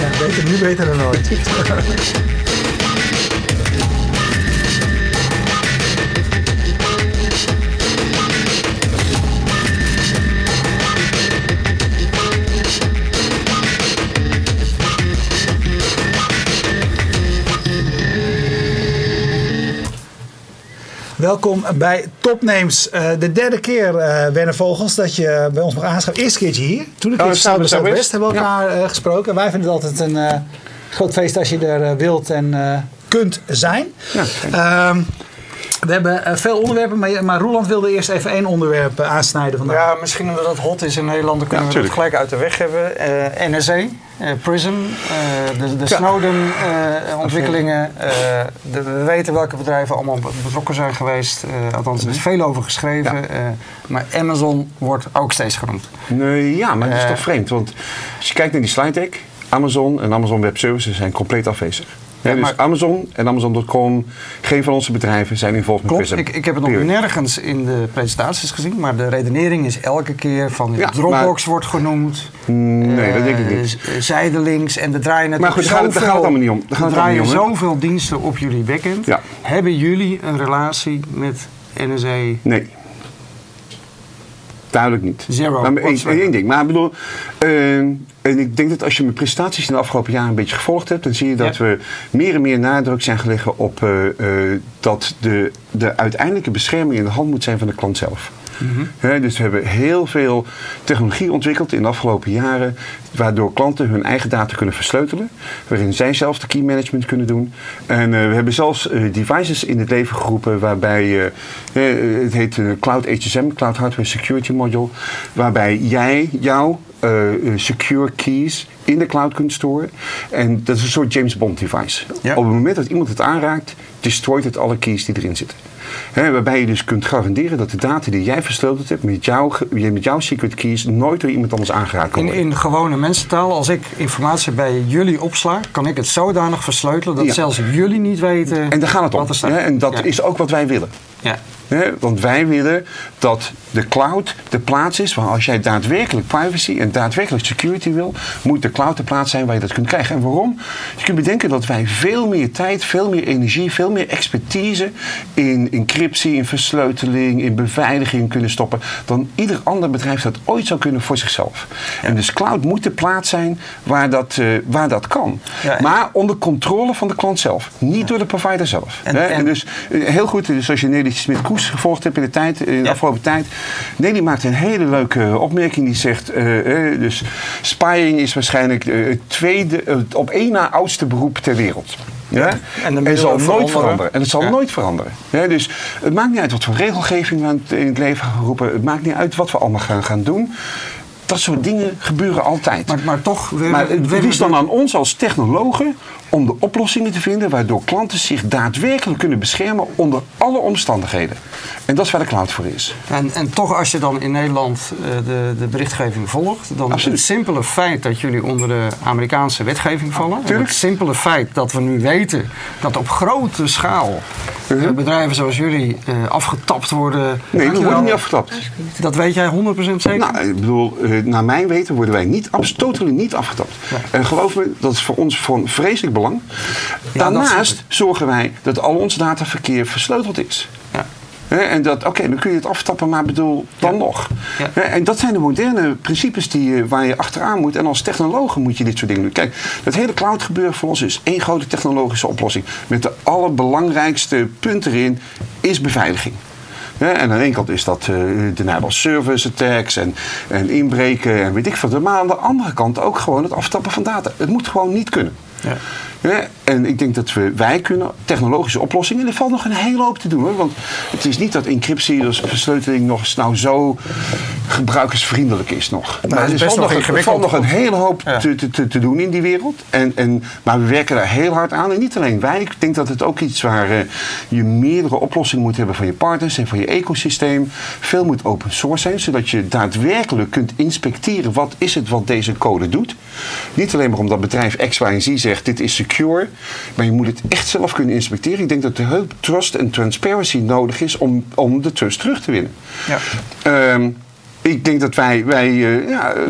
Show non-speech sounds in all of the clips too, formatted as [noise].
Ja, beter, nu beter dan nooit. [laughs] Welkom bij Topnames. Uh, de derde keer, uh, Werner Vogels, dat je bij ons mag aanschuiven. Eerste keertje hier. Toen ik Oh, in Zuid- Zuid- Zuidwest Zuidwest. hebben we elkaar uh, gesproken. Wij vinden het altijd een groot feest als je er wilt en kunt zijn. Ja, we hebben uh, veel onderwerpen, maar, maar Roeland wilde eerst even één onderwerp uh, aansnijden vandaag. Ja, misschien omdat het hot is in Nederland, dan kunnen Ja, we tuurlijk. gelijk uit de weg hebben. Uh, NSA, uh, PRISM, uh, de, de Ja. Snowden-ontwikkelingen. we weten welke bedrijven allemaal betrokken zijn geweest. Uh, althans, er is veel over geschreven. Uh, maar Amazon wordt ook steeds genoemd. Nee, ja, maar dat is Eh. toch vreemd. Want als je kijkt naar die slide deck, Amazon en Amazon Web Services zijn compleet afwezig. Ja, dus maar- Amazon en Amazon.com, geen van onze bedrijven zijn involved met Klopt, ik, ik heb het nog nergens in de presentaties gezien, maar de redenering is elke keer van Ja, Dropbox wordt genoemd. Nee, dat denk ik eh, niet. zijdelings en er draaien Maar natuurlijk goed, daar gaat het- daar gaat het allemaal niet om. Er het draaien allemaal niet om, zoveel diensten op jullie backend. Ja. Hebben jullie een relatie met NSA? Nee. Duidelijk niet. Zero. Maar één, ding. Maar ik bedoel, eh, en ik denk dat als je mijn prestaties in de afgelopen jaren een beetje gevolgd hebt, dan zie je dat Ja. we meer en meer nadruk zijn gelegd op eh, eh, dat de, de uiteindelijke bescherming in de hand moet zijn van de klant zelf. Dus we hebben heel veel technologie ontwikkeld in de afgelopen jaren, waardoor klanten hun eigen data kunnen versleutelen, waarin zij zelf de key management kunnen doen. En eh, we hebben zelfs eh, devices in het leven geroepen waarbij, eh, het heet Cloud HSM, Cloud Hardware Security Module, waarbij jij jouw secure keys in de cloud kunt storen. En dat is een soort James Bond device. Ja. Op het moment dat iemand het aanraakt, destroyt het alle keys die erin zitten. Hè, waarbij je dus kunt garanderen dat de data die jij versleuteld hebt met, jouw ge- met jouw secret keys nooit door iemand anders aangeraakt kan In, worden. in gewone mensentaal, als ik informatie bij jullie opsla, kan ik het zodanig versleutelen dat Ja. zelfs jullie niet weten En daar gaat het om. wat er staat. en dat Ja. is ook wat wij willen. Ja. Want wij willen dat de cloud de plaats is waar als jij daadwerkelijk privacy en daadwerkelijk security wil, moet de cloud de plaats zijn waar je dat kunt krijgen. En waarom? Je kunt bedenken dat wij veel meer tijd, veel meer energie, veel meer expertise in encryptie, in versleuteling, in beveiliging kunnen stoppen dan ieder ander bedrijf dat ooit zou kunnen voor zichzelf. En dus cloud moet de plaats zijn waar dat, eh, waar dat kan. Ja, maar onder controle van de klant zelf, niet door de provider zelf. En- en- en dus eh, heel goed, dus als je Nelly Smit-Koes gevolgd hebt in de tijd, in de Ja. afgelopen tijd. Nelly maakt een hele leuke opmerking. Die zegt, eh, eh, dus spying is waarschijnlijk eh, het tweede, het op één na oudste beroep ter wereld. Ja? En En, zal nooit veranderen. veranderen. En het zal Ja. nooit veranderen. Ja, dus het maakt niet uit wat voor regelgeving we in het leven gaan roepen. Het maakt niet uit wat we allemaal gaan, gaan doen. Dat soort dingen gebeuren altijd. Maar, maar toch, we, Maar het is dan aan ons als technologen om de oplossingen te vinden waardoor klanten zich daadwerkelijk kunnen beschermen onder alle omstandigheden. En dat is waar de cloud voor is. En, en toch, als je dan in Nederland eh, de, de berichtgeving volgt, dan Absoluut. het simpele feit dat jullie onder de Amerikaanse wetgeving vallen, het simpele feit dat we nu weten dat op grote schaal Mhm. bedrijven zoals jullie eh, afgetapt worden. Nee, we worden niet afgetapt. Dat weet jij 100% zeker? Nou, ik bedoel, eh, naar mijn weten worden wij niet, abs- totally niet afgetapt. Ja. En geloof me, dat is voor ons van vreselijk belang. Ja, Daarnaast zorgen wij dat al ons dataverkeer versleuteld is. En dat, oké, dan kun je het aftappen, maar bedoel, dan nog. Ja. En dat zijn de moderne principes die, je- waar je achteraan moet. En als technoloog moet je dit soort dingen doen. Kijk, dat hele cloud gebeuren voor ons is één grote technologische oplossing. Met de allerbelangrijkste punt erin is beveiliging. En aan de ene kant is dat eh denial of service attacks en, en inbreken en weet ik veel. Maar aan de andere kant ook gewoon het aftappen van data. Het moet gewoon niet kunnen. Ja. En ik denk dat we, wij kunnen technologische oplossingen. En er valt nog een hele hoop te doen hoor. Want het is niet dat encryptie, dus versleuteling, nog eens nou zo gebruikersvriendelijk is nog. het is er best valt nog er ingewikkeld. valt nog een hele hoop Ja. te, te, te, te doen in die wereld. En, en, maar we werken daar heel hard aan. En niet alleen wij. Ik denk dat het ook iets waar eh, je meerdere oplossingen moet hebben van je partners en van je ecosysteem. Veel moet open source zijn, zodat je daadwerkelijk kunt inspecteren wat is het wat deze code doet. Niet alleen maar omdat bedrijf X, Y en Z zegt dit is secure, maar je moet het echt zelf kunnen inspecteren. Ik denk dat er heel trust en transparency nodig is om, om de trust terug te winnen. Ja. Ehm, ik denk dat wij, wij, eh, ja, eh,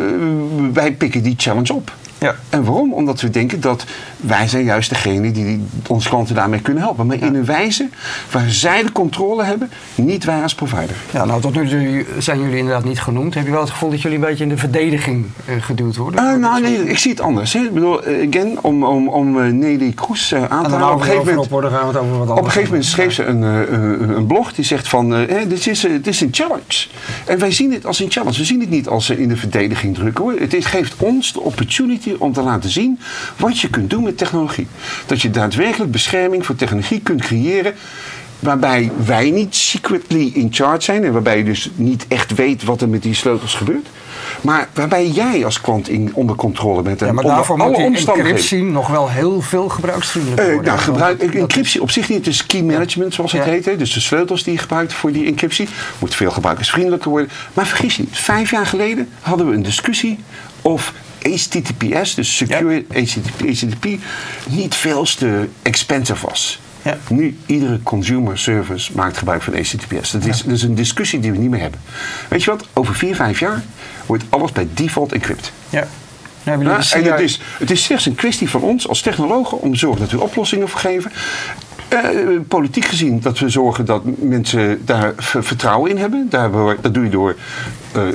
wij pikken die challenge op. Ja. En waarom? Omdat we denken dat wij zijn juist degene die, onze klanten daarmee kunnen helpen. Maar in een wijze waar zij de controle hebben, niet wij als provider. Ja, nou tot nu toe zijn jullie inderdaad niet genoemd. Heb je wel het gevoel dat jullie een beetje in de verdediging eh, geduwd worden? Eh, nou nee, ik zie het anders. hè. Ik bedoel, eh, again, om, om, om eh, Nelly Kroes aan te halen. Op een gegeven moment, op, dan gaan we het over wat anders op een gegeven moment schreef ze een, een, blog die zegt van, dit, is, dit is een challenge. En wij zien het als een challenge. We zien het niet als eh, in de verdediging drukken hoor. Het geeft ons de opportunity om te laten zien wat je kunt doen met technologie. Dat je daadwerkelijk bescherming voor technologie kunt creëren waarbij wij niet secretly in charge zijn en waarbij je dus niet echt weet wat er met die sleutels gebeurt. Maar waarbij jij als klant in, onder controle bent en Ja, maar onder daarvoor alle moet die encryptie nog wel heel veel gebruiksvriendelijk Eh, worden. nou, gebruik, encryptie op zich niet. Het is key management, zoals het Ja. heet. Hè. Dus de sleutels die je gebruikt voor die encryptie moet veel gebruikersvriendelijker worden. Maar vergis je niet, vijf jaar geleden hadden we een discussie of HTTPS, dus Secure HTTP, HTTP, niet veel te expensive was. Ja. Nu, iedere consumer service maakt gebruik van HTTPS. Dat is, dat is een discussie die we niet meer hebben. Weet je wat? Over vier, vijf jaar wordt alles bij default encrypt. Ja. Ja, de en het is, het is slechts een kwestie van ons als technologen om te zorgen dat we oplossingen voor geven. Eh, politiek gezien dat we zorgen dat mensen daar vertrouwen in hebben. Daar, dat doe je door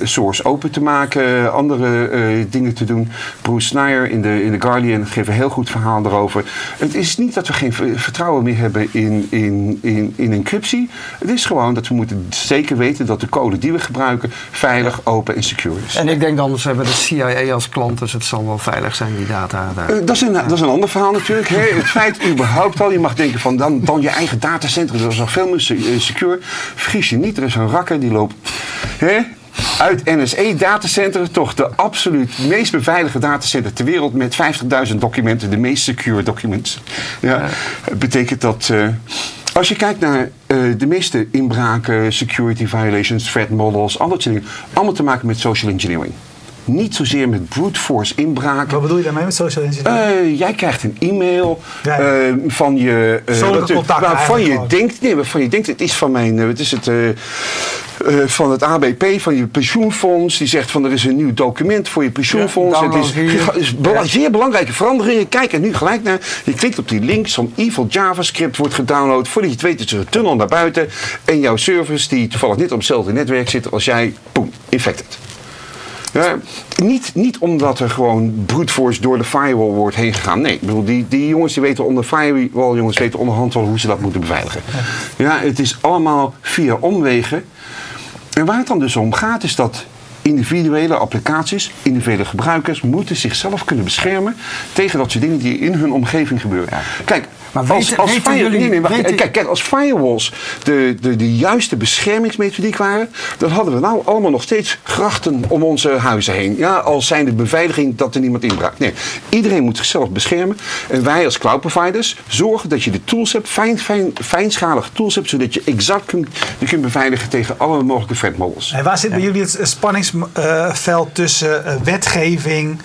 source open te maken, andere eh, dingen te doen. Bruce Snyder in de, in The Guardian geeft een heel goed verhaal daarover. Het is niet dat we geen vertrouwen meer hebben in, in, in, in encryptie. Het is gewoon dat we moeten zeker weten dat de code die we gebruiken veilig, open en secure is. En ik denk dan, ze hebben de CIA als klant, dus het zal wel veilig zijn, die data daar. Eh, dat, is een, dat is een ander verhaal natuurlijk. Het feit überhaupt al, je mag denken van dan, dan je eigen datacenter, dat is nog veel meer se- eh, secure. Vergis je niet, er is een rakker die loopt uit NSE datacenter, toch de absoluut meest beveiligde datacenter ter wereld met 50.000 documenten, de meest secure documents. Ja, betekent dat... eh, als je kijkt naar eh, de meeste inbraken, security violations, threat models, al dat soort dingen, allemaal te maken met social engineering. Niet zozeer met brute force inbraken. Wat bedoel je daarmee met social engineering? Eh, jij krijgt een e-mail Ja. eh, van je. eh, Persoonlijke wat u- contacten waarvan je denkt. Nee, waarvan je denkt, het is van mijn. eh, wat is het? eh, eh, van het ABP, van je pensioenfonds. Die zegt van er is een nieuw document voor je pensioenfonds. Ja, het is, is zeer belangrijke veranderingen. Kijk er nu gelijk naar. Je klikt op die link. Zo'n evil JavaScript wordt gedownload. Voordat je het weet is er een tunnel naar buiten. En jouw servers die toevallig niet op hetzelfde netwerk zitten als jij. Boom, infected. Ja, niet, niet omdat er gewoon brute force door de firewall wordt heen gegaan. Nee, ik bedoel, die, die jongens die weten onder firewall, jongens weten onderhand wel hoe ze dat moeten beveiligen. Ja, het is allemaal via omwegen. En waar het dan dus om gaat, is dat individuele applicaties, individuele gebruikers, moeten zichzelf kunnen beschermen tegen dat soort dingen die in hun omgeving gebeuren. Kijk, Maar als, weten- als, weten fire- jullie- nee, nee, wacht, weten- kijk, kijk, als firewalls de, de, de juiste beschermingsmethodiek waren, dan hadden we nou allemaal nog steeds grachten om onze huizen heen. Ja, als zijn de beveiliging dat er niemand inbraakt. Nee, iedereen moet zichzelf beschermen. En wij als cloud providers zorgen dat je de tools hebt, fijn, fijn, fijnschalige tools hebt, zodat je exact kunt, je kunt beveiligen tegen alle mogelijke threat models. En waar zit bij jullie het spanningsveld tussen eh, wetgeving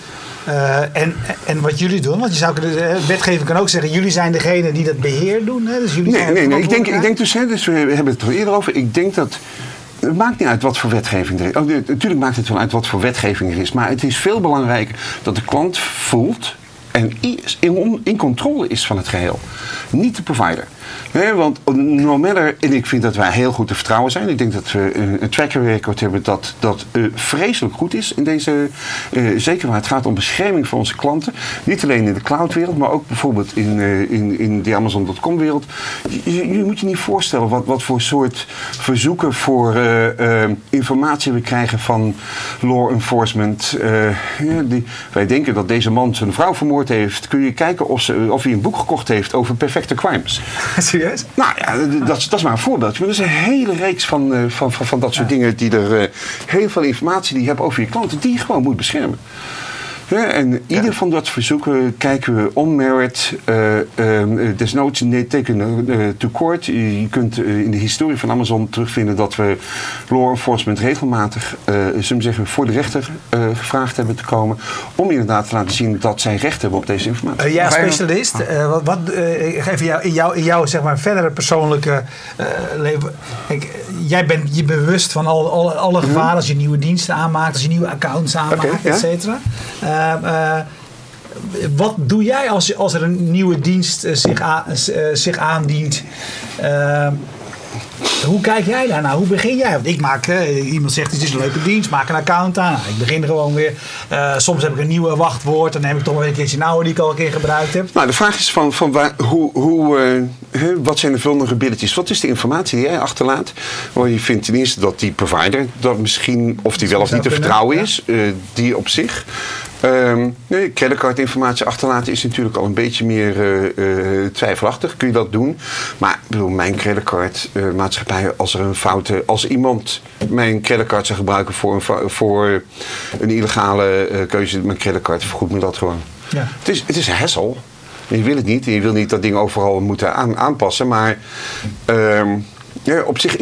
eh, en, en wat jullie doen? Want je zou kunnen, eh, wetgeving kan ook zeggen, jullie zijn degene die dat beheer doen. Hè? Dus jullie Nee, zijn nee, nee. Ik denk, ik denk dus, hè, dus we hebben het er eerder over. Ik denk dat. Het maakt niet uit wat voor wetgeving er is. Oh, nee, natuurlijk maakt het wel uit wat voor wetgeving er is. Maar het is veel belangrijker dat de klant voelt en in, in controle is van het geheel. Niet de provider. Want no matter, en ik vind dat wij heel goed te vertrouwen zijn. Ik denk dat we een, tracker record hebben dat, dat eh, vreselijk goed is in deze. eh, zeker waar het gaat om bescherming van onze klanten. Niet alleen in de cloudwereld, maar ook bijvoorbeeld in, eh, in, in de Amazon.com wereld. Je, je, moet je niet voorstellen wat, wat voor soort verzoeken voor informatie we krijgen van law enforcement. Die, wij denken dat deze man zijn vrouw vermoord heeft. Kun je kijken of, ze, of hij een boek gekocht heeft over perfecte crimes. [laughs] Serieus? Nou ja, dat, is- dat is maar een voorbeeldje. Maar er is een hele reeks van, eh, van, van, van dat soort dingen die er eh, heel veel informatie die je hebt over je klanten, die je gewoon moet beschermen. Ja, en ieder van dat verzoeken kijken we on merit, eh, eh, desnoods nee, taken eh, to court. Je je kunt eh, in de historie van Amazon terugvinden dat we law enforcement regelmatig eh, zullen zeggen, voor de rechter eh, gevraagd hebben te komen. Om inderdaad te laten zien dat zij recht hebben op deze informatie. Wij- specialist, eh, wat, wat, eh, even jou, in, jouw, in jouw zeg maar, verdere persoonlijke eh, leven. Kijk, jij bent je bewust van al, al, alle gevaren als je nieuwe diensten aanmaakt, als je nieuwe accounts aanmaakt, ja. et cetera. Eh, wat doe jij als, als er een nieuwe dienst eh, zich, eh, zich aandient? Uh, hoe kijk jij daarnaar? Hoe begin jij? Want ik maak, uh, iemand zegt het is een leuke dienst, maak een account aan. ik begin gewoon weer. Uh, soms heb ik een nieuwe wachtwoord, dan neem ik toch wel een keertje een oude die ik al een keer gebruikt heb. Nou, de vraag is van, van waar, hoe, hoe, uh, wat zijn de vulnerabilities? Wat is de informatie die jij achterlaat? Want je vindt ten eerste dat die provider, dat misschien, of die wel of niet te vertrouwen is, die op zich. Um, nee, creditcardinformatie achterlaten is natuurlijk al een beetje meer uh, uh, twijfelachtig. Kun je dat doen? Maar ik bedoel, mijn creditcardmaatschappij, als er een foute, als iemand mijn creditcard zou gebruiken voor een, voor een illegale uh, keuze, mijn creditcard, vergoed me dat gewoon. Ja. Het, is, het is een hassle. Je wil het niet en je wil niet dat dingen overal moeten aan, aanpassen, maar. Um, ja, op zich,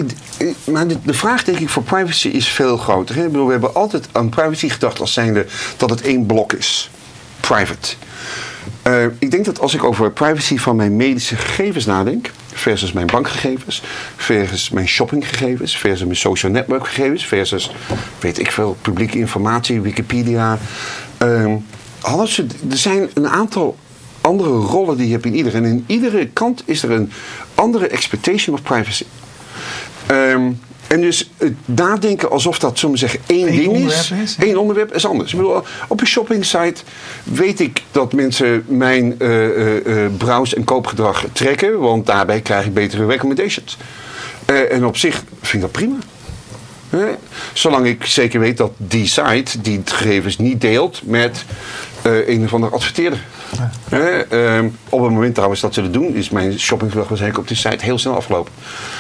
maar de, vraag denk ik voor privacy is veel groter. Hè? Ik bedoel, we hebben altijd aan privacy gedacht als zijnde dat het één blok is. Private. Uh, ik denk dat als ik over privacy van mijn medische gegevens nadenk, versus mijn bankgegevens, versus mijn shoppinggegevens, versus mijn social network gegevens, versus, weet ik veel, publieke informatie, Wikipedia. Uh, alles, er zijn een aantal andere rollen die je hebt in ieder. En in iedere kant is er een andere expectation of privacy. Um, en dus het nadenken alsof dat, zullen we zeggen, één Eén ding is. is, Één onderwerp is anders. Ik bedoel, op een shopping-site weet ik dat mensen mijn uh, uh, uh, browse- en koopgedrag trekken. Want daarbij krijg ik betere recommendations. Uh, en op zich vind ik dat prima. Zolang ik zeker weet dat die site die gegevens niet deelt met een of andere adverteerder. Ja. Um, op het moment trouwens dat ze dat doen, is mijn shoppinggedrag waarschijnlijk op die site heel snel afgelopen.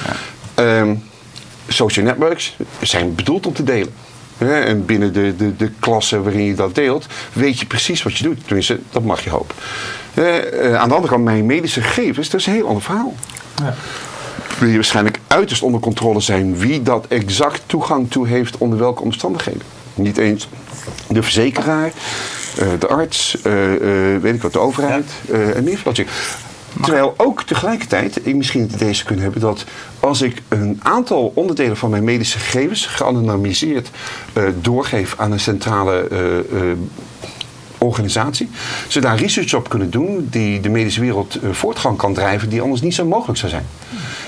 Ja. Um, social networks zijn bedoeld om te delen. En binnen de, de, de klasse waarin je dat deelt, weet je precies wat je doet. Tenminste, dat mag je hopen. Uh, aan de andere kant, mijn medische gegevens, dat is een heel ander verhaal. Ja. Wil je waarschijnlijk uiterst onder controle zijn wie dat exact toegang toe heeft onder welke omstandigheden. Niet eens de verzekeraar, uh, de arts, uh, weet ik wat, de overheid en meer Terwijl ook tegelijkertijd, ik misschien het idee zou kunnen hebben dat als ik een aantal onderdelen van mijn medische gegevens geanonimiseerd doorgeef aan een centrale organisatie, ze daar research op kunnen doen die de medische wereld voortgang kan drijven die anders niet zo mogelijk zou zijn.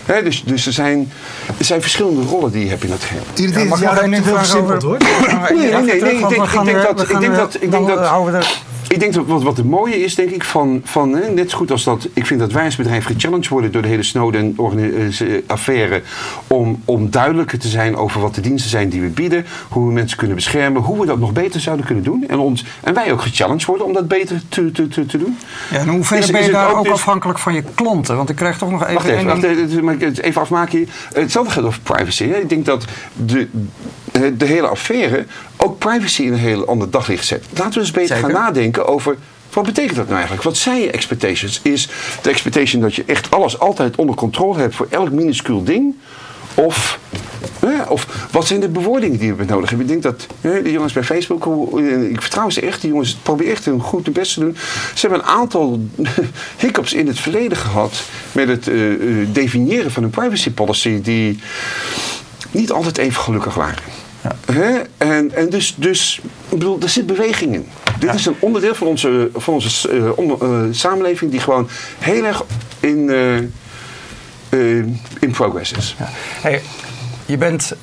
He, dus, dus er, zijn, er zijn verschillende rollen die je hebt in het geheel. Is ja, jou niet heel versimpeld hoor. Nee, nee, nee. nee. Ik, denk, ik denk dat... Ik denk dat, ik denk dat ik denk dat wat, wat het mooie is, denk ik, van, van hè, net zo goed als dat. Ik vind dat wij als bedrijf gechallenged worden door de hele Snowden-affaire. Om, om duidelijker te zijn over wat de diensten zijn die we bieden. Hoe we mensen kunnen beschermen. Hoe we dat nog beter zouden kunnen doen. En, ons, en wij ook gechallenged worden om dat beter te, te, te, te doen. Ja, en hoe ver ben je daar ook, ook afhankelijk van je klanten? Want ik krijg toch nog even. Wacht even, wacht, even, even afmaken. Hetzelfde gaat over privacy. Hè. Ik denk dat de, de hele affaire ook privacy in een heel ander daglicht zet. Laten we eens beter Zeker. gaan nadenken over wat betekent dat nou eigenlijk? Wat zijn je expectations? Is de expectation dat je echt alles altijd onder controle hebt voor elk minuscuul ding? Of, ja, of wat zijn de bewoordingen die we nodig hebben? Ik denk dat ja, de jongens bij Facebook, ik vertrouw ze echt, die jongens proberen echt hun goed hun best te doen. Ze hebben een aantal [laughs] hiccups in het verleden gehad met het uh, definiëren van een privacy policy die niet altijd even gelukkig waren. Ja. En, en dus, dus ik bedoel, er zit beweging in. Dit ja. is een onderdeel van onze, van onze uh, onder, uh, samenleving die gewoon heel erg in, uh, in progress is. Ja. Hey, je bent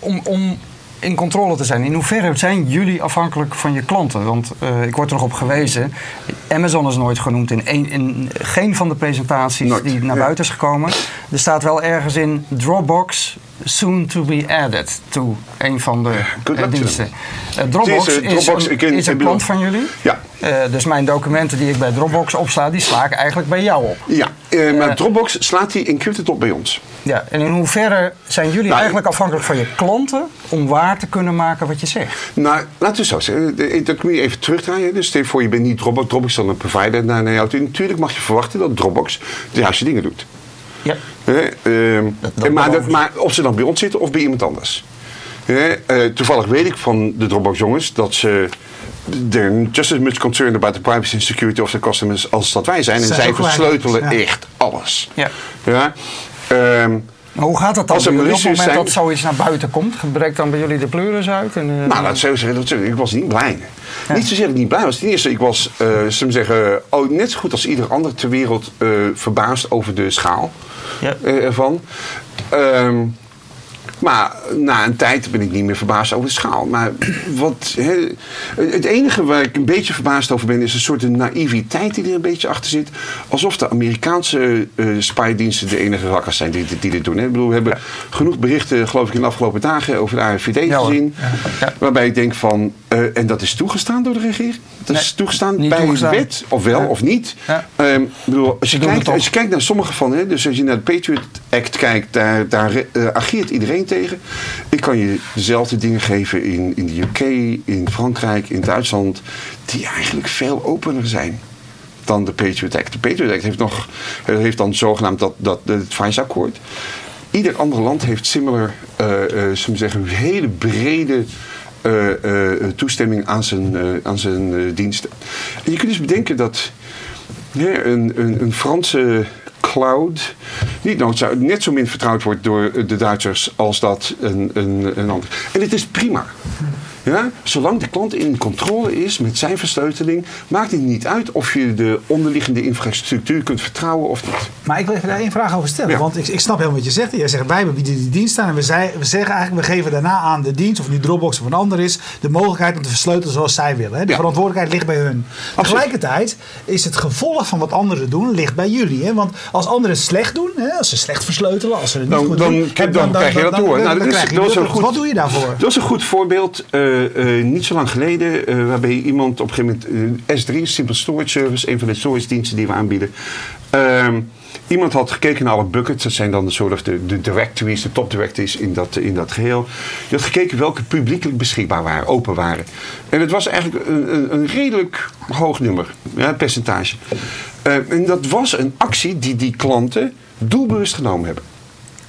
om, om in controle te zijn. In hoeverre zijn jullie afhankelijk van je klanten? Want uh, ik word er nog op gewezen. Amazon is nooit genoemd in, een, in geen van de presentaties nooit. die naar buiten is gekomen. Er staat wel ergens in Dropbox soon to be added to een van de uh, diensten. Uh, Dropbox is, is, Dropbox, een, is een klant van jullie. Ja. Uh, dus mijn documenten die ik bij Dropbox opsla, die sla ik eigenlijk bij jou op. Ja, maar Dropbox slaat die encrypted op bij ons. Ja, en in hoeverre zijn jullie nou, eigenlijk afhankelijk van je klanten om waar te kunnen maken wat je zegt? Nou, laten we zo zeggen. Dat moet je even terugdraaien. Dus stel voor je bent niet Dropbox, Dropbox is dan een provider naar, naar jou toe. Natuurlijk mag je verwachten dat Dropbox de juiste dingen doet. Ja. Dat maar, dat, maar of ze dan bij ons zitten of bij iemand anders. Uh, toevallig weet ik van de Dropbox jongens dat ze they're just as much concerned about the privacy and security of the customers als dat wij zijn. En zij versleutelen ja. echt alles. Ja. ja? Um, Maar hoe gaat dat dan Als er op het moment dat zoiets naar buiten komt? Breekt dan bij jullie de pleuris uit? En, eh, Nou, laat ik zo zeggen, dat- ik was niet blij. Niet zozeer dat ik niet blij was. Ten eerste, ik was, eh zullen we zeggen, oh, net zo goed als ieder ander ter wereld eh, verbaasd over de schaal Ja. eh, ervan. Ehm, maar na een tijd ben ik niet meer verbaasd over de schaal. Maar wat, het enige waar ik een beetje verbaasd over ben, is een soort naïviteit die er een beetje achter zit. Alsof de Amerikaanse spydiensten de enige rakkers zijn die, die dit doen. Ik bedoel, we hebben genoeg berichten, geloof ik, in de afgelopen dagen over de AFVD Ja, gezien. Ja. Waarbij ik denk van, eh, en dat is toegestaan door de regering? Dat is toegestaan bij toegestaan. wet, of wel Ja. of niet. Ja. Ehm, bedoel, als, je kijkt, als je kijkt naar sommige van, hè, dus als je naar de Patriot Act kijkt, daar, daar eh, ageert iedereen tegen. Ik kan je dezelfde dingen geven in, in de UK, in Frankrijk, in Duitsland, die eigenlijk veel opener zijn dan de Patriot Act. De Patriot Act heeft, nog, eh, heeft dan zogenaamd dat, dat, het FISA-akkoord. Ieder ander land heeft similar, zullen we zeggen, hele brede toestemming aan zijn, eh, aan zijn eh, diensten. En je kunt dus bedenken dat een, een, een Franse cloud niet noodzaak, net zo min vertrouwd wordt door de Duitsers als dat een, een, een ander. En het is prima. Ja? Zolang de klant in controle is met zijn versleuteling, maakt het niet uit of je de onderliggende infrastructuur kunt vertrouwen of niet. Maar ik wil even daar één vraag over stellen. Ja. Want ik, ik snap helemaal wat je zegt. Jij zegt wij bieden die dienst aan. En we, zei, we zeggen eigenlijk, we geven daarna aan de dienst, of nu Dropbox of een ander is, de mogelijkheid om te versleutelen zoals zij willen. Hè? De Ja. verantwoordelijkheid ligt bij hun. Tegelijkertijd is het gevolg van wat anderen doen, ligt bij jullie. Hè? Want als anderen het slecht doen, hè? als ze slecht versleutelen, als ze het niet Dan, goed dan, doen, dan, krijg je dat door. Nou, dat is- dat is goed- Wat doe je daarvoor? Dat is een goed voorbeeld. eh, eh, niet zo lang geleden, eh, waarbij iemand op een gegeven moment, eh, S3, Simple Storage Service, een van de storage diensten die we aanbieden. Ehm, iemand had gekeken naar alle buckets, dat zijn dan de soort de, directories, de top directories in dat, in dat geheel. Die had gekeken welke publiekelijk beschikbaar waren, open waren. En het was eigenlijk een, een, redelijk hoog nummer, ja, percentage. Eh, en dat was een actie die die klanten doelbewust genomen hebben.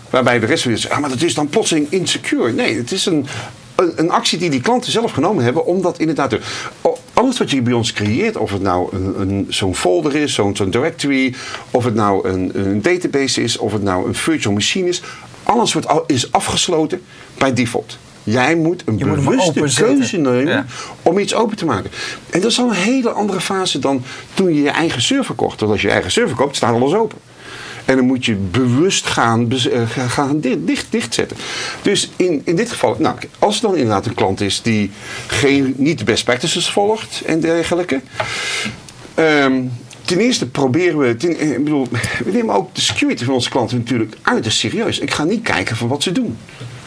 Waarbij de rest van je zegt, ah, maar dat is dan plotseling insecure. Nee, het is een, een, een actie die die klanten zelf genomen hebben om dat inderdaad Alles wat je bij ons creëert, of het nou een, een, zo'n folder is, zo'n zo'n directory, of het nou een, een database is, of het nou een virtual machine is, alles wordt al, is afgesloten bij default. Jij moet een Je bewuste keuze nemen Ja. om iets open te maken. En dat is al een hele andere fase dan toen je je eigen server kocht. Want als je je eigen server koopt, staat alles open. En dan moet je bewust gaan, eh, ga- gaan dicht, dicht, dichtzetten. Dus in, in dit geval, nou, als er dan inderdaad een klant is die geen, niet best practices volgt en dergelijke. ehm, ten eerste proberen we, ten- eh, ik bedoel, we nemen ook de security van onze klanten natuurlijk uiterst serieus. Ik ga niet kijken van wat ze doen.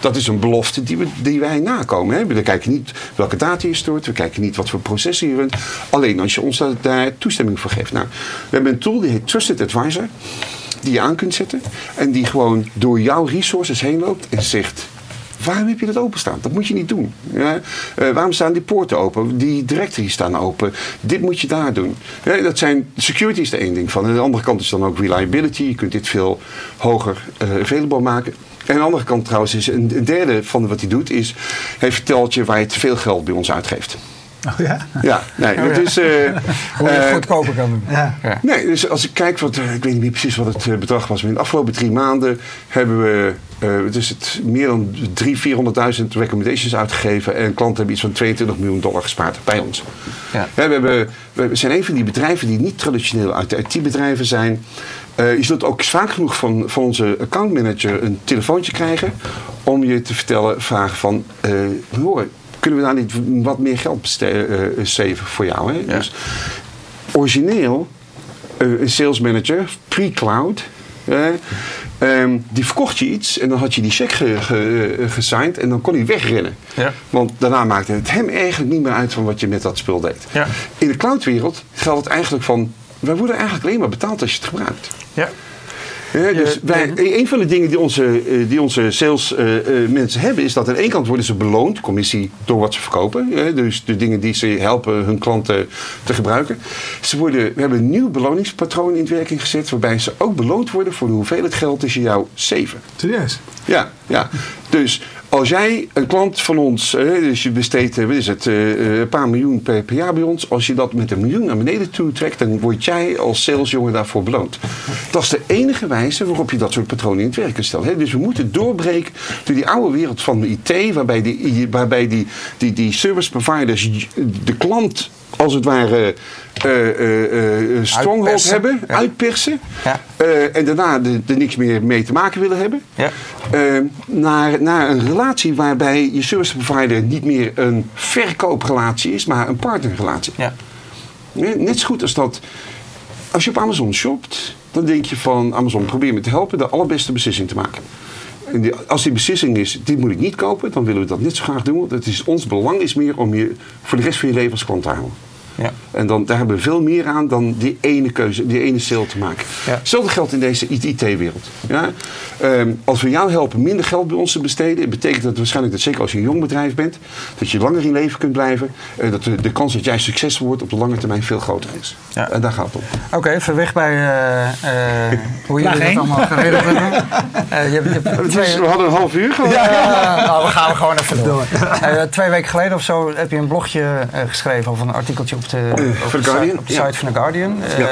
Dat is een belofte die, we, die wij nakomen. Hè. We kijken niet welke data je stoort. We kijken niet wat voor processen je runt. Alleen als je ons daar, daar toestemming voor geeft. Nou, we hebben een tool die heet Trusted Advisor. Die je aan kunt zetten. En die gewoon door jouw resources heen loopt. En zegt, waarom heb je dat openstaan? Dat moet je niet doen. Ja? Eh, waarom staan die poorten open? Die directories staan open. Dit moet je daar doen. Ja, dat zijn, security is er één ding van. Aan de andere kant is dan ook reliability. Je kunt dit veel hoger eh, available maken. En aan de andere kant trouwens is een een derde van wat hij doet is... hij vertelt je waar je te veel geld bij ons uitgeeft. Oh ja? Ja, nee, dat is... eh, [laughs] Hoe je het eh, goedkoper kan doen. Ja. Ja. Nee, dus als ik kijk, wat, eh, ik weet niet meer precies wat het bedrag was, maar in de afgelopen drie maanden hebben we eh, dus het meer dan 300.000, 400.000 recommendations uitgegeven en klanten hebben iets van 22 miljoen dollar gespaard bij ons. Ja. we, hebben, we zijn een van die bedrijven die niet traditioneel uit de IT-bedrijven zijn. Eh, je zult ook vaak genoeg van, van onze accountmanager een telefoontje krijgen om je te vertellen, vragen van, eh hoor, kunnen we daar niet wat meer geld beste- eh, saven voor jou? Hè? Ja. Dus origineel eh, een sales manager, pre-cloud. eh, ehm, die verkocht je iets en dan had je die check ge, ge- eh, gesigned en dan kon hij wegrennen. Ja. Want daarna maakte het hem eigenlijk niet meer uit van wat je met dat spul deed. Ja. In de cloudwereld geldt het eigenlijk van, wij worden eigenlijk alleen maar betaald als je het gebruikt. Ja. Ja, dus wij, een van de dingen die onze, eh, die onze sales eh, eh, mensen hebben, is dat aan de ene kant worden ze beloond, commissie, door wat ze verkopen. Dus de dingen die ze helpen hun klanten te gebruiken. Ze worden, we hebben een nieuw beloningspatroon in werking gezet, waarbij ze ook beloond worden voor de hoeveelheid geld ze jou saven. Serieus? Ja, ja. Dus Als jij een klant van ons, dus je besteedt eh, wat is het, eh, eh, een paar miljoen per, jaar bij ons. Als je dat met een miljoen naar beneden toe trekt, dan word jij als salesjongen daarvoor beloond. Dat is de enige wijze waarop je dat soort patronen in het werk kunt stellen. Dus we moeten doorbreken door die oude wereld van IT, waarbij die, waarbij die, die, die service providers de klant als het ware eh, stronghold Uitpersen, hebben, ja. uitpersen. Ja. en daarna er niks meer mee te maken willen hebben. Ja. Naar, naar een relatie waarbij je service provider niet meer een verkooprelatie is, maar een partnerrelatie. Net zo goed als dat. Als je op Amazon shopt, dan denk je van Amazon probeer me te helpen de allerbeste beslissing te maken. En die- als die beslissing is, dit moet ik niet kopen, dan willen we dat net zo graag doen. Want het is, ons belang is meer om je voor de rest van je leven als klant te houden. Ja. En dan, daar hebben we veel meer aan dan die ene keuze, die ene sale te maken. Ja. Hetzelfde geldt in deze IT-wereld. Ja? Ehm, als we jou helpen minder geld bij ons te besteden, betekent dat waarschijnlijk dat zeker als je een jong bedrijf bent, dat je langer in leven kunt blijven. En dat de, de kans dat jij succesvol wordt op de lange termijn veel groter is. Ja. En daar gaat het om. Oké, even weg bij eh, eh, hoe jullie dat één. allemaal geregeld hebben. [laughs] Eh, je, twee, we hadden een half uur gehad. Ja, nou, we gaan we gewoon even door. Eh, twee weken geleden of zo heb je een blogje eh, geschreven of een artikeltje op de, op de, [clears throat] The Guardian, site, op de site van The Guardian. Eh,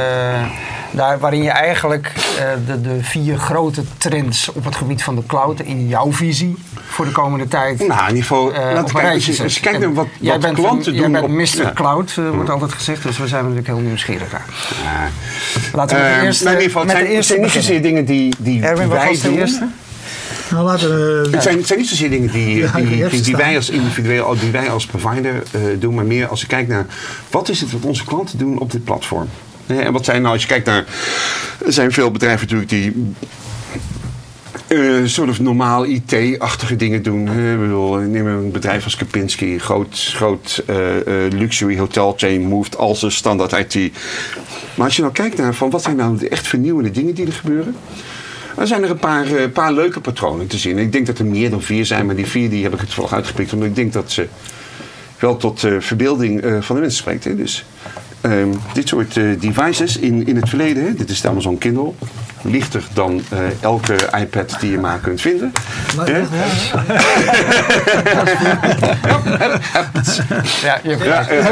daar, waarin je eigenlijk eh, de, de vier grote trends op het gebied van de cloud in jouw visie voor de komende tijd. Nou, in ieder geval, eh, laten op we kijken, naar wat, jij wat bent, klanten doen. Jij bent op- Mr. ja. Cloud, eh, wordt altijd gezegd, dus we zijn natuurlijk heel nieuwsgierig naar. Ja. Laten we de Ehm, eerste, nou, in ieder geval, met het de zijn, het eerste zijn niet zozeer dingen die, die Erwin, wij was de doen. eerste? Nou, laten we... Het zijn, het zijn niet zozeer dingen die, die, die, wij als individueel, die wij als provider eh, doen, maar meer als je kijkt naar wat is het wat onze klanten doen op dit platform. En wat zijn nou, als je kijkt naar, er zijn veel bedrijven natuurlijk die eh soort of normaal IT-achtige dingen doen. Ik bedoel, neem een bedrijf als Kempinski, groot, groot eh, eh, luxury hotel chain, moved als een standaard IT. Maar als je nou kijkt naar van wat zijn nou de echt vernieuwende dingen die er gebeuren. Dan zijn er een paar, eh, paar leuke patronen te zien. Ik denk dat er meer dan vier zijn, maar die vier die heb ik het toevallig uitgepikt. Omdat ik denk dat ze wel tot eh, verbeelding eh, van de mensen spreekt. Hè. Dus ehm, dit soort eh, devices in, in het verleden. Hè. Dit is de Amazon Kindle. Lichter dan eh, elke iPad die je maar kunt vinden. [laughs] Ja, je Ja, eh,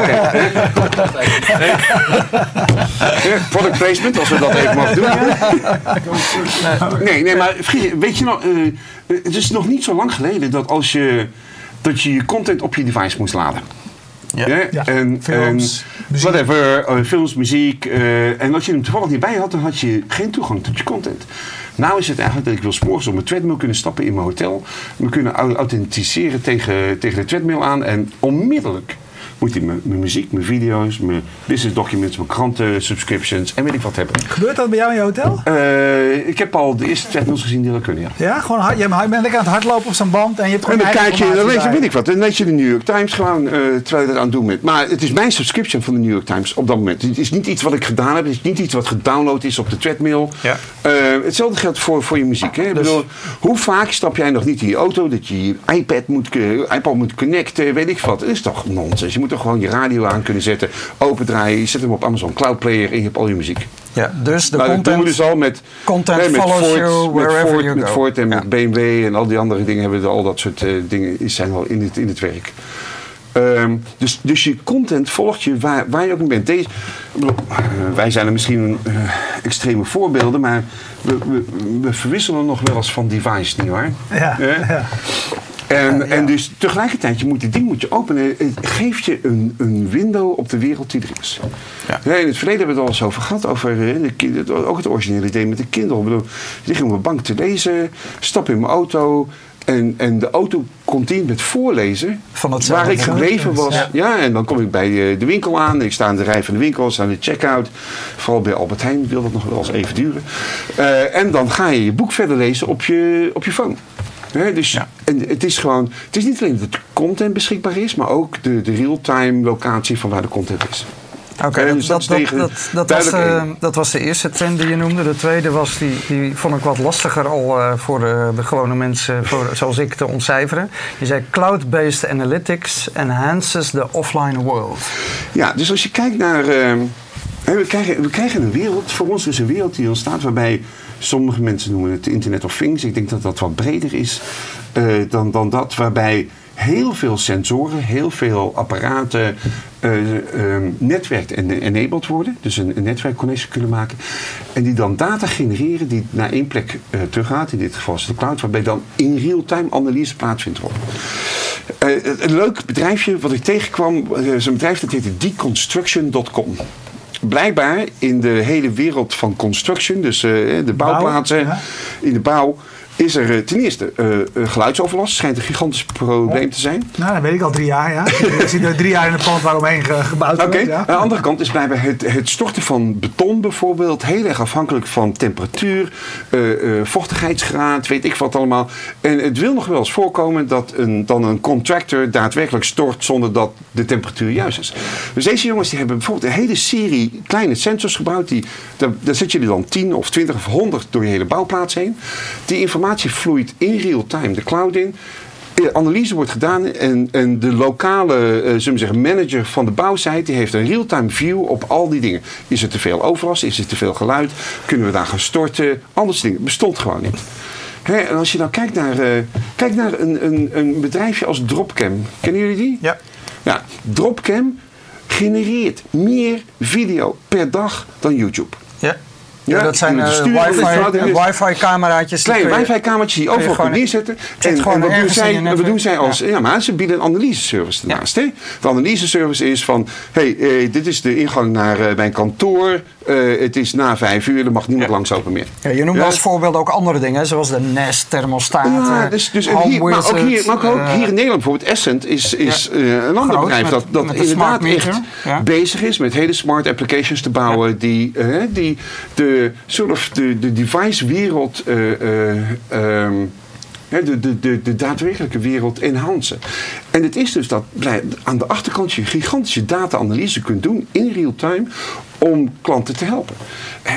Product placement, als we dat even mogen doen. Nee, nee, maar weet je nog, eh, het is nog niet zo lang geleden dat als je, dat je je content op je device moest laden. Ja. En, films, en whatever, eh, films, muziek. eh, en als je hem toevallig niet bij had, dan had je geen toegang tot je content. Nou is het eigenlijk dat ik wil 's morgens op mijn treadmill kunnen stappen in mijn hotel. Me kunnen au- authenticeren tegen, tegen de treadmill aan. En onmiddellijk moet hij mijn, muziek, mijn video's, mijn business documents, mijn kranten, subscriptions en weet ik wat hebben. Gebeurt dat bij jou in je hotel? Eh, ik heb al de eerste treadmills gezien die dat kunnen, ja. Ja, gewoon hard, je bent lekker aan het hardlopen op zo'n band en je hebt En gewoon dan kijk je, dan informatie lees je, weet ik wat, dan lees je de New York Times gewoon eh, terwijl je dat aan het doen bent. Maar het is mijn subscription van de New York Times op dat moment. Het is niet iets wat ik gedaan heb, het is niet iets wat gedownload is op de treadmill. Ja. Eh, hetzelfde geldt voor, voor je muziek. Hè? Ik Dus- bedoel, hoe vaak stap jij nog niet in je auto dat je je iPad moet, iPad moet connecten, weet ik wat. Dat is toch nonsens. Je moet toch gewoon je radio aan kunnen zetten, opendraaien, je zet hem op Amazon Cloud Player en je hebt al je muziek. Ja, dus de Nou, dat doen we content. dus al met, content hè, met follows Ford, you met Ford, you met. Ford en Ja. met BMW en al die andere dingen hebben we al dat soort eh, dingen is- zijn al in het, in het werk. Ehm, dus, dus je content volgt je waar, waar je ook mee bent. Deze, bedoel, eh, wij zijn er misschien eh, extreme voorbeelden, maar we, we, we verwisselen nog wel eens van device, nietwaar? Ja, Hè? ja. En, en dus tegelijkertijd, je moet dit ding moet je openen. Het geeft je een, een window op de wereld die er is. Ja. In het verleden hebben we het al eens over gehad. Over eh, de, ook het originele idee met de Kindle. Ik bedoel, ik lig op mijn bank te lezen, stap in mijn auto. En, en de auto continu met voorlezen. Van hetzelfde. waar ik gebleven was. Ja. Ja. en dan kom ik bij eh, de winkel aan. Ik sta aan de rij van de winkel, sta aan de checkout. Vooral bij Albert Heijn wil dat nog wel eens even duren. Eh, en dan ga je je boek verder lezen op je, op je phone. Dus Ja. en het is gewoon, het is niet alleen dat de content beschikbaar is, maar ook de, de real-time locatie van waar de content is. Oké, Ja, dat, dus dat dat, was de, dat was de eerste trend die je noemde. De tweede was, die, die vond ik wat lastiger al eh, voor de, de gewone mensen, voor, zoals ik, te ontcijferen. Je zei cloud-based analytics enhances the offline world. Ja, dus als je kijkt naar. We krijgen, we krijgen een wereld, voor ons is een wereld die ontstaat waarbij sommige mensen noemen het Internet of Things. Ik denk dat dat wat breder is eh, dan, dan dat, waarbij heel veel sensoren, heel veel apparaten eh, ehm, netwerkt en enabled worden. Dus een, een netwerkconnectie kunnen maken. En die dan data genereren die naar één plek eh, teruggaat. In dit geval is de cloud, waarbij dan in real-time analyse plaatsvindt. een leuk bedrijfje wat ik tegenkwam, is een bedrijf dat heette deconstruction.com. Blijkbaar in de hele wereld van construction, dus eh, de bouwplaatsen, in de bouw, is er eh, ten eerste eh, geluidsoverlast. Schijnt een gigantisch probleem te zijn. Nou, dat weet ik al drie jaar, ja. ik zit er drie jaar in het pand waaromheen ge- gebouwd Oké, wordt. Ja. aan de andere kant is blijkbaar het, het storten van beton bijvoorbeeld heel erg afhankelijk van temperatuur, vochtigheidsgraad, weet ik wat allemaal. En het wil nog wel eens voorkomen dat een, dan een contractor daadwerkelijk stort zonder dat de temperatuur juist is. Dus deze jongens die hebben bijvoorbeeld een hele serie kleine sensors gebouwd. Die, daar, daar zet je dan 10 of 20 of 100 door je hele bouwplaats heen. Die informatie vloeit in real time de cloud in. Eh, analyse wordt gedaan en, en de lokale zullen we zeggen, manager van de bouwsite die heeft een real-time view op al die dingen. Is er te veel overlast? Is er te veel geluid? Kunnen we daar gaan storten? Alles dingen. Bestond gewoon niet. Hè, en als je nou kijkt naar, eh, kijk naar een, een, een bedrijfje als Dropcam. Kennen jullie die? Ja. Ja, Dropcam genereert meer video per dag dan YouTube. Ja. Ja, Ja, dat zijn de de cloud wifi, is- wifi cameraatjes. die Kleine wifi-kamertjes overal kunt gewoon- neerzetten. zet En, en wat, doen zij, je wat netwerk. doen zij als... Ja. maar ze bieden een analyse-service ernaast. Hè? De analyse-service is van... hey, eh, dit is de ingang naar mijn kantoor. Eh, het is na vijf uur, er mag niemand langslopen meer. Ja, je noemt Ja. als voorbeeld ook andere dingen, zoals de Nest thermostaat. Ja, eh, dus, dus hier, maar ook, hier, maar ook eh, hier in Nederland bijvoorbeeld, Essent is, is Ja. eh, een ander bedrijf met- dat, dat met inderdaad echt ja. bezig is met hele smart applications te bouwen die, die de, soort of de, de device wereld eh, eh, ehm, de, de, de, de daadwerkelijke wereld enhancen. En het is dus dat aan de achterkant je gigantische data-analyse kunt doen in real time om klanten te helpen.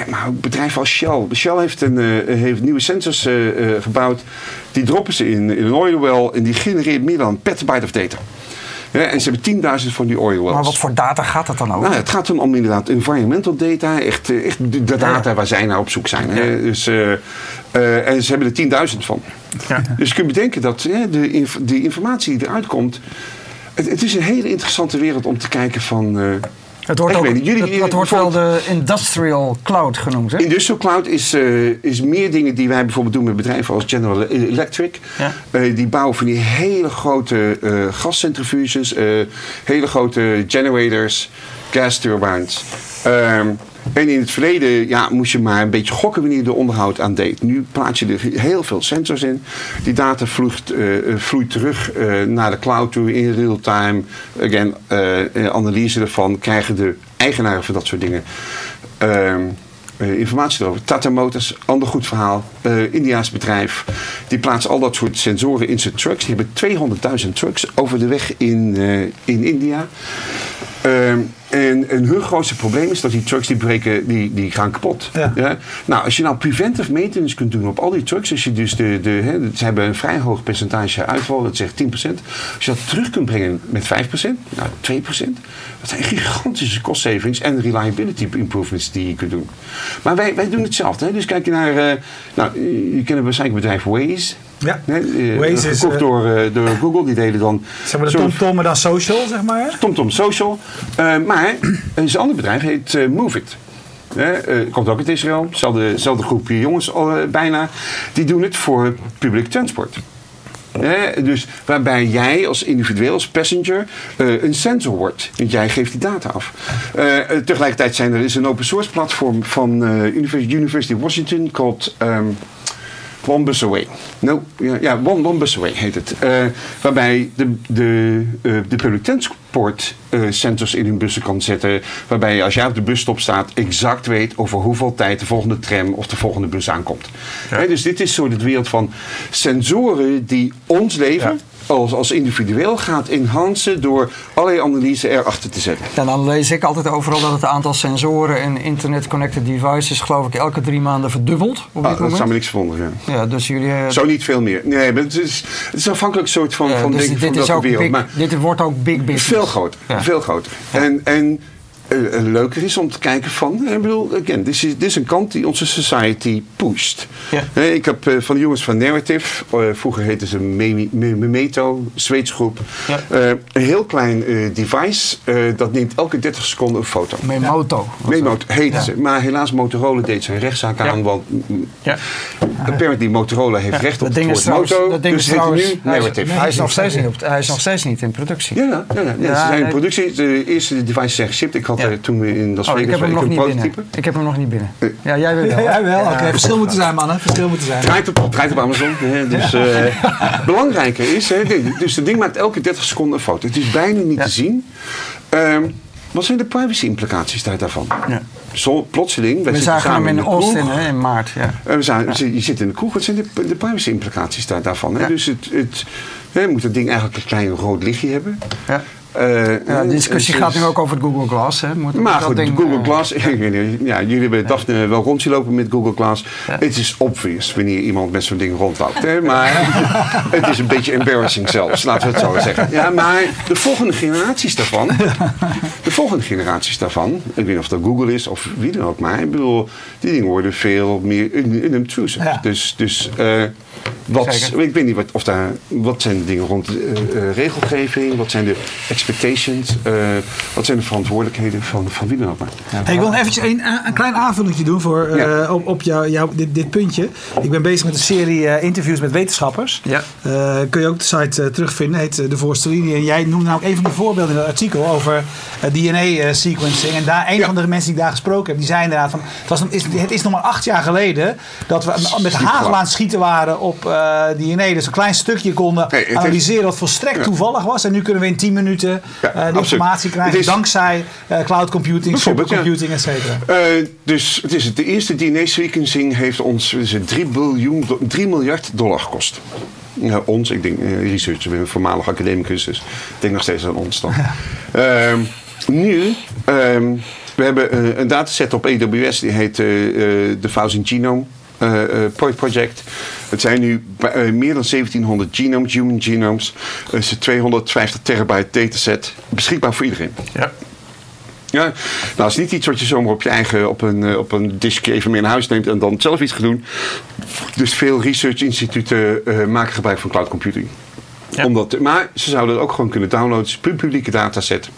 Maar ook bedrijven als Shell. Shell heeft, een, eh, heeft nieuwe sensors eh, eh, gebouwd. Die droppen ze in, in een oil well en die genereert meer dan een petabyte of data. Ja, en ze hebben 10.000 van die oil wells. Maar wat voor data gaat dat dan over? Nou, het gaat dan om inderdaad environmental data, echt, eh, echt de data waar zij naar op zoek zijn. Hè. Dus, eh, eh, en ze hebben er 10.000 van. Dus je kunt bedenken dat hè, de, inf- die informatie die eruit komt. Het, het is een hele interessante wereld om te kijken van. Het wordt ook, niet, jullie- dat, wordt wel de industrial cloud genoemd, hè? Industrial Cloud is, eh, is meer dingen die wij bijvoorbeeld doen met bedrijven als General Electric. Ja. Eh, die bouwen van die hele grote eh gascentrifuges, hele grote generators, gas turbines. En in het verleden ja, moest je maar een beetje gokken wanneer je de onderhoud aan deed. Nu plaats je er heel veel sensors in. Die data vloeit, eh, eh, vloeit terug eh, naar de cloud toe in real time. Again, analyse ervan krijgen de eigenaren van dat soort dingen. Ehm, eh, informatie erover. Tata Motors, ander goed verhaal. Indiaas bedrijf. Die plaatsen al dat soort sensoren in zijn trucks. Die hebben 200.000 trucks over de weg in, in India. Ehm, en, en hun grootste probleem is dat die trucks die breken, die, die gaan kapot. Ja. Nou, als je nou preventive maintenance kunt doen op al die trucks, als je dus de, de, hè, ze hebben een vrij hoog percentage uitval, dat zegt 10%. Als je dat terug kunt brengen met 5%, nou 2%, dat zijn gigantische cost savings en reliability improvements die je kunt doen. Maar wij, wij doen hetzelfde. Hè? Dus kijk je naar, eh, nou, je kent waarschijnlijk het bedrijf Waze. Ja. Eh, Waze is, gekocht eh, door, eh, door Google, die deden dan... Zeg maar de TomTom, maar dan social, zeg maar. TomTom Social. Eh, maar een ander bedrijf heet eh, Move It. Eh, eh, komt ook uit Israël. Zelfde, zelfde groepje jongens eh, bijna. Die doen het voor public transport. Eh, dus waarbij jij als individueel, als passenger, eh, een sensor wordt. Want jij geeft die data af. Eh, eh, tegelijkertijd zijn er is een open source platform van eh, University, University of Washington called ehm, One Bus Away. No, ja, ja One, One Bus Away heet het. Eh, waarbij de, de, eh, de public transport eh, sensors in hun bussen kan zetten. Waarbij je als jij op de busstop staat exact weet over hoeveel tijd de volgende tram of de volgende bus aankomt. Dus dit is zo de wereld van sensoren die ons leven als, als individueel gaat enhancen door allerlei analyse erachter te zetten. En dan lees ik altijd overal dat het aantal sensoren en internet-connected devices, geloof ik, elke drie maanden verdubbelt. Op dit Ah, dat moment. zou me niks verwonderen. Ja, dus jullie. eh, Zo niet veel meer. Nee, maar het is, het is afhankelijk soort van, ja, van, dus denk dit, van is ook wereld. big, Maar dit wordt ook big business. Veel groter. Ja. Veel groter. En, en leuker is om te kijken van... Ik bedoel, again, dit is, dit is een kant die onze society pusht. Ja. Eh, Ik heb eh, van de jongens van Narrative, eh, vroeger heette ze Me- Me- Memeto, Zweeds groep... Ja. eh, een heel klein eh, device, eh, dat neemt elke 30 seconden een foto. Memoto. Memoto heette Ja. ze. Maar helaas, Motorola deed zijn rechtszaak Ja. aan, want mm, Ja. apparently Motorola heeft Ja, recht op dat het ding woord is trouwens, moto, dat ding dus is nu hij is- Narrative. hij is nog steeds niet op, hij is nog steeds niet in productie. Ja, ja, ja, ja. Ja, ze zijn in productie. De eerste devices zijn geshipped. Ik had Ja. eh, toen we in Las Oh, Vegas ik heb hem een nog niet prototype. binnen. Ik heb hem nog niet binnen. Nee. Ja, jij wel. [laughs] Ja, jij wel. Ja. Oké, verschil moeten zijn, mannen. Verschil moeten zijn. Draait op, draait op Amazon. Hè, dus, eh, belangrijker is, hè, dit- dus het ding maakt elke 30 seconden een foto. Het is bijna niet Ja. te zien. Ehm, wat zijn de privacy implicaties daar daarvan? Ja. Zo, plotseling, wij We zitten zagen hem in de kroeg. Austin hè, in maart. Ja. Eh, we zijn, Je zit in de kroeg. Wat zijn de, de privacy implicaties daar, daarvan? Hè? Ja. Dus het, het, hè, moet het ding eigenlijk een klein rood lichtje hebben. Ja. Eh, Ja, de discussie het gaat nu ook over het Google Glass. Hè. Moet, Maar dat goed, ding, Google eh, Glass. [laughs] niet, ja, jullie hebben Daphne wel rond zien lopen met Google Glass. Ja. Het is obvious wanneer iemand met zo'n ding rondloopt. Hè? Maar [laughs] het is een beetje embarrassing zelfs, laten we het zo [laughs] zeggen. Ja, maar de volgende generaties daarvan. De volgende generaties daarvan. Ik weet niet of dat Google is of wie dan ook. Maar ik bedoel, die dingen worden veel meer unobtrusive. Ja. Dus, dus eh, wat, Zeker. ik weet niet wat, of daar, wat zijn de dingen rond eh, eh, regelgeving? Wat zijn de expectations? eh, wat zijn de verantwoordelijkheden van, van wie dan ook maar? Ja. Hey, ik wil eventjes een, een klein aanvullingje doen voor, eh, Ja. op, op jou, jou, dit, dit puntje. Ik ben bezig met een serie eh, interviews met wetenschappers. Ja. Eh, kun je ook de site terugvinden. Heet De Voorste Linie. En jij noemde namelijk een van de voorbeelden in het artikel over DNA-sequencing. en daar, een Ja. van de mensen die ik daar gesproken heb, die zei inderdaad van... Het, was, is, het is nog maar acht jaar geleden dat we met hagel aan het schieten waren op eh, DNA. Dus een klein stukje konden Nee, analyseren wat volstrekt Ja. toevallig was. En nu kunnen we in 10 minuten Ja, eh, absoluut. informatie krijgen is- dankzij eh, cloud computing, Bijvoorbeeld, ja. supercomputing, et cetera. Dus het is het, de eerste DNA-sequencing heeft ons wat is het, 3, biljoen, do- 3 miljard dollar gekost. Ons, ik denk, researcher, ik ben voormalig academicus, dus ik denk nog steeds aan ons dan. [laughs] Ehm, nu, ehm, we hebben een dataset op AWS, die heet de Thousand Genome Pro- Project. Het zijn nu eh, meer dan 1700 genomes, human genomes. Het is een 250 terabyte dataset, beschikbaar voor iedereen. Ja. Ja, nou, dat is niet iets wat je zomaar op je eigen, op een, eh, op een diskje even mee naar huis neemt en dan zelf iets gaat doen. Dus veel research instituten eh, maken gebruik van cloud computing. Ja. Omdat, maar ze zouden het ook gewoon kunnen downloaden. Het is een publieke dataset.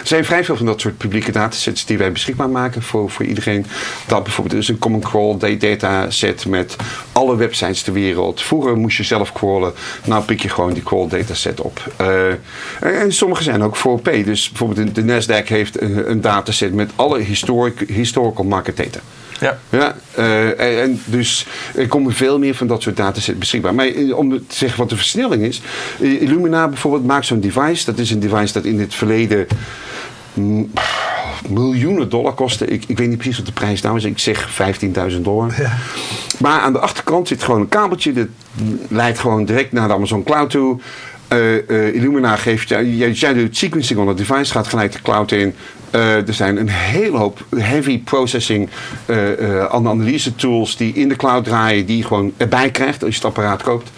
Er zijn vrij veel van dat soort publieke datasets die wij beschikbaar maken voor, voor iedereen. Dat bijvoorbeeld is een Common Crawl da- dataset met alle websites ter wereld. Vroeger moest je zelf crawlen. Nou pik je gewoon die crawl dataset op. Eh, en, sommige zijn ook voor P. Dus bijvoorbeeld de, de Nasdaq heeft een, een dataset met alle historic, historical market data. Ja. Ja, eh, en, en dus er komen veel meer van dat soort datasets beschikbaar. Maar eh, om te zeggen wat de versnelling is. eh, Illumina bijvoorbeeld maakt zo'n device. Dat is een device dat in het verleden mm, miljoenen dollar kostte. Ik, ik weet niet precies wat de prijs nou is. Ik zeg 15.000 dollar. Maar aan de achterkant zit gewoon een kabeltje. Dat leidt gewoon direct naar de Amazon Cloud toe. Eh, eh, Illumina geeft, ja, jij jij doet sequencing on the device, gaat gelijk de cloud in. Eh, er zijn een hele hoop heavy processing eh, eh, analyse tools die in de cloud draaien, die je gewoon erbij krijgt als je het apparaat koopt.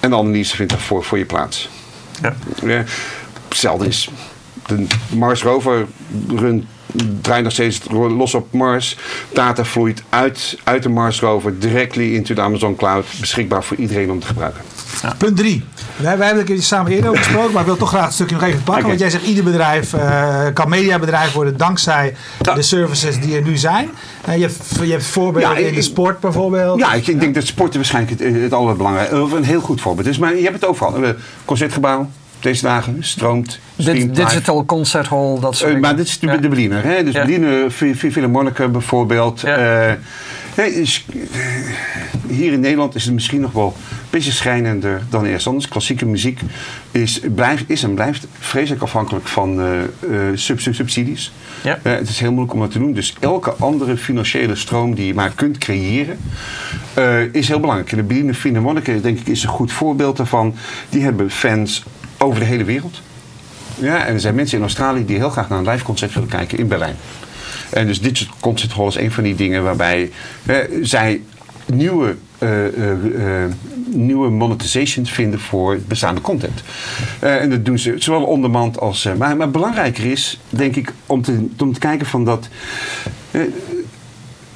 En de analyse vindt daarvoor voor je plaats. Ja. Ja, hetzelfde is. De Mars rover draait nog steeds los op Mars. Data vloeit uit, uit de Mars rover directly into de Amazon Cloud. Beschikbaar voor iedereen om te gebruiken. Punt drie. Wij, wij hebben het samen eerder over gesproken, maar ik wil toch graag een stukje nog even pakken. Want jij zegt, ieder bedrijf eh, kan mediabedrijf worden dankzij Ja. de services die er nu zijn. Eh, je, hebt, je hebt voorbeelden Ja, ik- in de sport bijvoorbeeld. Ja, ik, ik denk dat sporten waarschijnlijk het, het allerbelangrijkste, een heel goed voorbeeld is. Maar je hebt het overal. Eh, Concertgebouw, deze dagen, stroomt, streamt digital Concert Hall, dat soort dingen. maar dit is de, Ja. de Berliner. Hè? Dus Ja. Phi- Philharmonica bijvoorbeeld. Ja. Nee, is, hier in Nederland is het misschien nog wel beetje schrijnender dan eerst anders. Klassieke muziek is, blijft, is en blijft vreselijk afhankelijk van eh, eh, sub- sub- subsidies. Ja. Eh, het is heel moeilijk om dat te doen. Dus elke andere financiële stroom die je maar kunt creëren, is heel belangrijk. En de Berliner Philharmonica, denk ik, is een goed voorbeeld daarvan. Die hebben fans over de hele wereld. Ja, en er zijn mensen in Australië die heel graag naar een live concert willen kijken in Berlijn. En dus Digital Concert Hall is een van die dingen waarbij zij nieuwe nieuwe monetizations vinden voor bestaande content. Eh, en dat doen ze zowel ondermand als... eh, maar, maar belangrijker is, denk ik, om te, om te kijken van dat... eh,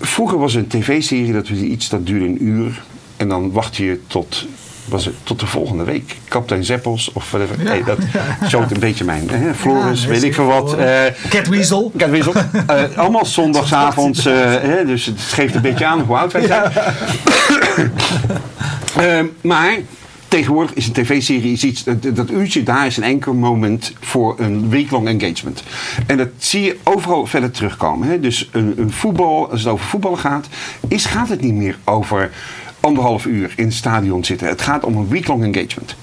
vroeger was een tv-serie dat we iets dat duurde een uur. En dan wacht je tot, was het, tot de volgende week. Kapitein Zeppels of whatever. Nee, dat showt een beetje mijn. Hè? Floris, Ja, weet ik veel wat. eh Catweasel. Catweasel. Eh, allemaal [laughs] zondagsavonds. eh, hè, dus het geeft een beetje aan hoe oud wij zijn. [laughs] Eh, maar tegenwoordig is een tv-serie iets, dat, uurtje daar is een enkel moment voor een weeklong engagement. En dat zie je overal verder terugkomen. Hè? Dus een, een voetbal, als het over voetballen gaat, is, gaat het niet meer over anderhalf uur in het stadion zitten. Het gaat om een weeklong engagement.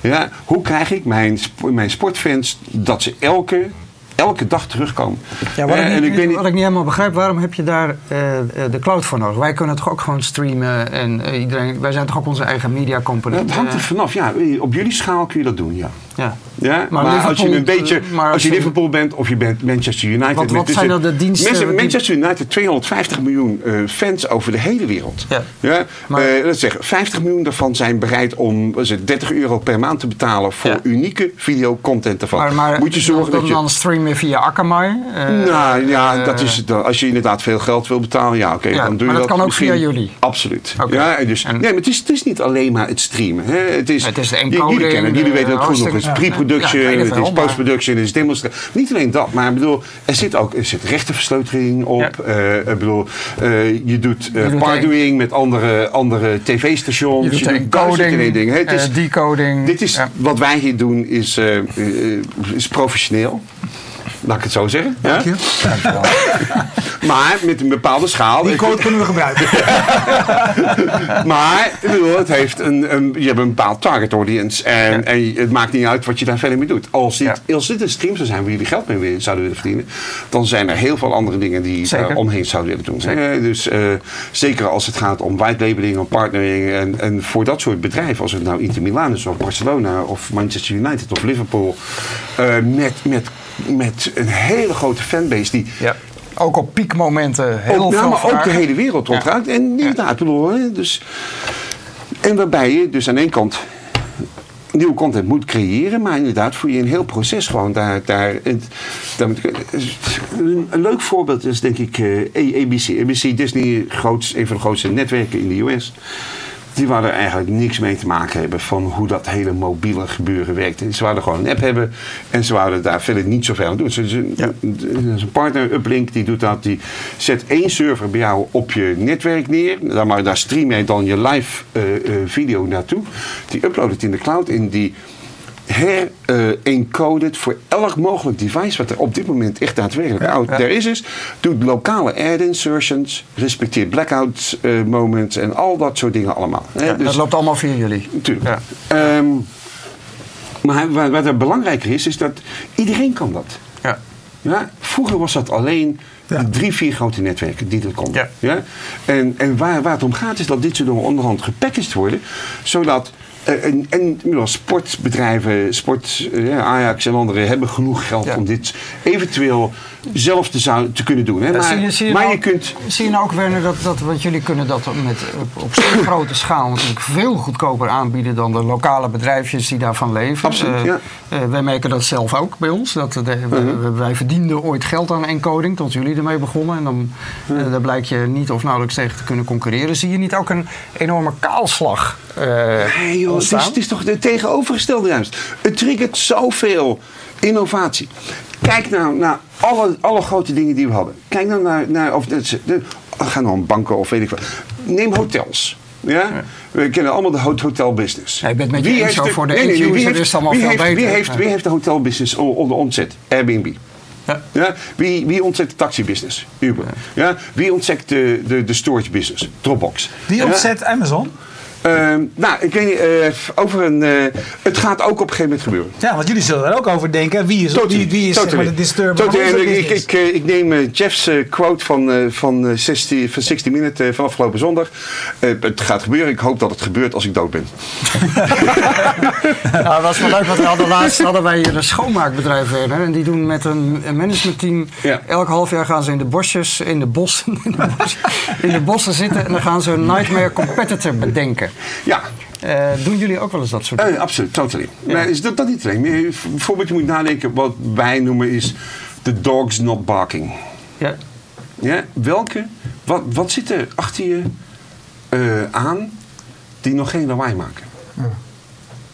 Ja, hoe krijg ik mijn, mijn sportfans dat ze elke, elke dag terugkomen? Ja, wat, Eh, ik en niet, ik weet niet- wat ik niet helemaal begrijp, waarom heb je daar eh, eh, de cloud voor nodig? Wij kunnen toch ook gewoon streamen en eh, iedereen, wij zijn toch ook onze eigen media company. Het hangt er Eh, vanaf. Ja, op jullie schaal kun je dat doen, ja. Ja. Ja, maar, Maar als je een beetje, eh, maar als als je Liverpool bent of je bent Manchester United. Wat- wat zijn dan de diensten Mensen- die- Manchester United 250 miljoen eh, fans over de hele wereld. Ja. Maar- eh, dat zeggen 50 miljoen daarvan zijn bereid om het, 30 euro per maand te betalen voor Ja. unieke videocontent ervan. Maar, maar Moet je zorgen dan, dat je. dan streamen via Akamai. eh, nou ja, eh, dat is, dan. als je inderdaad veel geld wil betalen, ja, oké, Ja, dan doe maar je dat dat. kan ook misschien- via jullie? Absoluut. Ja, dus, En- nee, maar het is, het is niet alleen maar het streamen. Hè. Het is, Het is de encoding, jullie kennen, jullie weten het goed nog. Is pre-production, Ja, het is post-production, het is demonstratie. Niet alleen dat, maar bedoel, er zit ook er zit rechtenversleuteling op. Eh, ik bedoel, eh, je doet eh Je doet partnering met andere, andere tv-stations. Je doet encoding, en één dingen. Het is, decoding. dit is, wat wij hier doen, is, is professioneel. Laat ik het zo zeggen. Ja? Dank je. [laughs] Maar met een bepaalde schaal. Die code kunnen we gebruiken. [laughs] Maar ik bedoel, het heeft een, een, je hebt een bepaald target audience. En, en het maakt niet uit wat je daar verder mee doet. Als dit, als dit een stream zou zijn waar jullie geld mee willen- zouden willen verdienen. Dan zijn er heel veel andere dingen die je daar omheen zouden willen doen. Zeker. Eh, dus eh, zeker als het gaat om white labeling, om partnering. En, en voor dat soort bedrijven, als het nou Inter Milan is of Barcelona of Manchester United of Liverpool. eh, met, met, met een hele grote fanbase die Ja. Ook op piekmomenten heel ook, veel nou, maar ook de hele wereld rondgaat. En inderdaad, bedoel, dus, en waarbij je dus aan één kant nieuwe content moet creëren, maar inderdaad voor je een heel proces gewoon daar. daar, het, daar moet- een, een leuk voorbeeld is denk ik eh, ABC. ABC Disney, een van de grootste netwerken in de US. Die wouden er eigenlijk niks mee te maken hebben van hoe dat hele mobiele gebeuren werkt. Ze wouden gewoon een app hebben en ze wouden daar verder niet zoveel aan doen. Dus een, er is een partner, Uplink, die doet dat. Die zet één server bij jou op je netwerk neer. Daar, maar daar stream je dan je live eh, eh, video naartoe. Die uploadt het in de cloud en die her-encoded voor elk mogelijk device wat er op dit moment echt daadwerkelijk out there is, is. Doet lokale ad insertions, respecteert blackout eh, moments en al dat soort dingen allemaal. Ja, Dus- dat loopt allemaal via jullie. Natuurlijk. Ja. Ehm, maar wat, wat er belangrijker is, is dat iedereen kan dat. Ja. Ja? Vroeger was dat alleen Ja. de drie, vier grote netwerken die dat konden. Ja. Ja? En, en waar, waar het om gaat is dat dit soort dingen onderhand gepackaged worden. Zodat eh, en, en bedoel, sportbedrijven, sport, eh, ja, Ajax en anderen hebben genoeg geld Ja. om dit eventueel zelf te, zou, te kunnen doen. Hè? Maar, zie je, zie je maar nou, je kunt... Zie je nou ook, Werner, dat, dat, want jullie kunnen dat met, op, op zo'n [coughs] grote schaal natuurlijk veel goedkoper aanbieden dan de lokale bedrijfjes die daarvan leven. Absoluut, Eh, ja. eh, wij merken dat zelf ook bij ons. Dat, eh, de- wij- Mhm. Wij verdienden ooit geld aan encoding tot jullie ermee begonnen. En dan eh, daar blijkt je niet of nauwelijks tegen te kunnen concurreren. Zie je niet ook een enorme kaalslag eh Nee joh, het is, het is toch de tegenovergestelde juist. Het triggert zoveel innovatie. Kijk nou naar alle, alle grote dingen die we hadden. Kijk nou naar, naar of dat ze- de, ga nou om banken of weet ik wat. Neem hotels. Ja? We kennen allemaal de hot- hotelbusiness. Ja, ik ben het met je eens, heeft zo de- voor de nee, nee, nee, end-user wie heeft- is het allemaal wie veel heeft, beter. Wie heeft, Ja. wie heeft de hotelbusiness onder ontzet? Airbnb. Ja. Ja? Wie, wie ontzet de taxibusiness? Uber. Ja? Wie ontzet de, de, de storage business? Dropbox. Wie Ja? ontzet Amazon? Ehm, nou, ik weet niet, eh, over een, eh, het gaat ook op een gegeven moment gebeuren. Ja, want jullie zullen er ook over denken. Wie is, wie, wie is zeg maar, de disturber Totally. onze En ik, ik, eh, ik neem Jeff's quote van, eh, van, eh, 60, van 60 Minutes van afgelopen zondag. Eh, het gaat gebeuren. Ik hoop dat het gebeurt als ik dood ben. [laughs] Nou, dat was wel leuk, want we hadden laatst hadden wij hier een schoonmaakbedrijf. Hè, en die doen met een, een managementteam. Ja. Elk half jaar gaan ze in de bosjes, in de bossen, [laughs] in de bossen, in de bossen zitten. En dan gaan ze een nightmare competitor bedenken. Ja, Eh, doen jullie ook wel eens dat soort dingen? Eh, absoluut, totally. Maar is dat, dat niet alleen. Bijvoorbeeld, je moet nadenken, wat wij noemen is the dog's not barking. Ja. Ja, welke, wat, wat zit er achter je eh, aan die nog geen lawaai maken?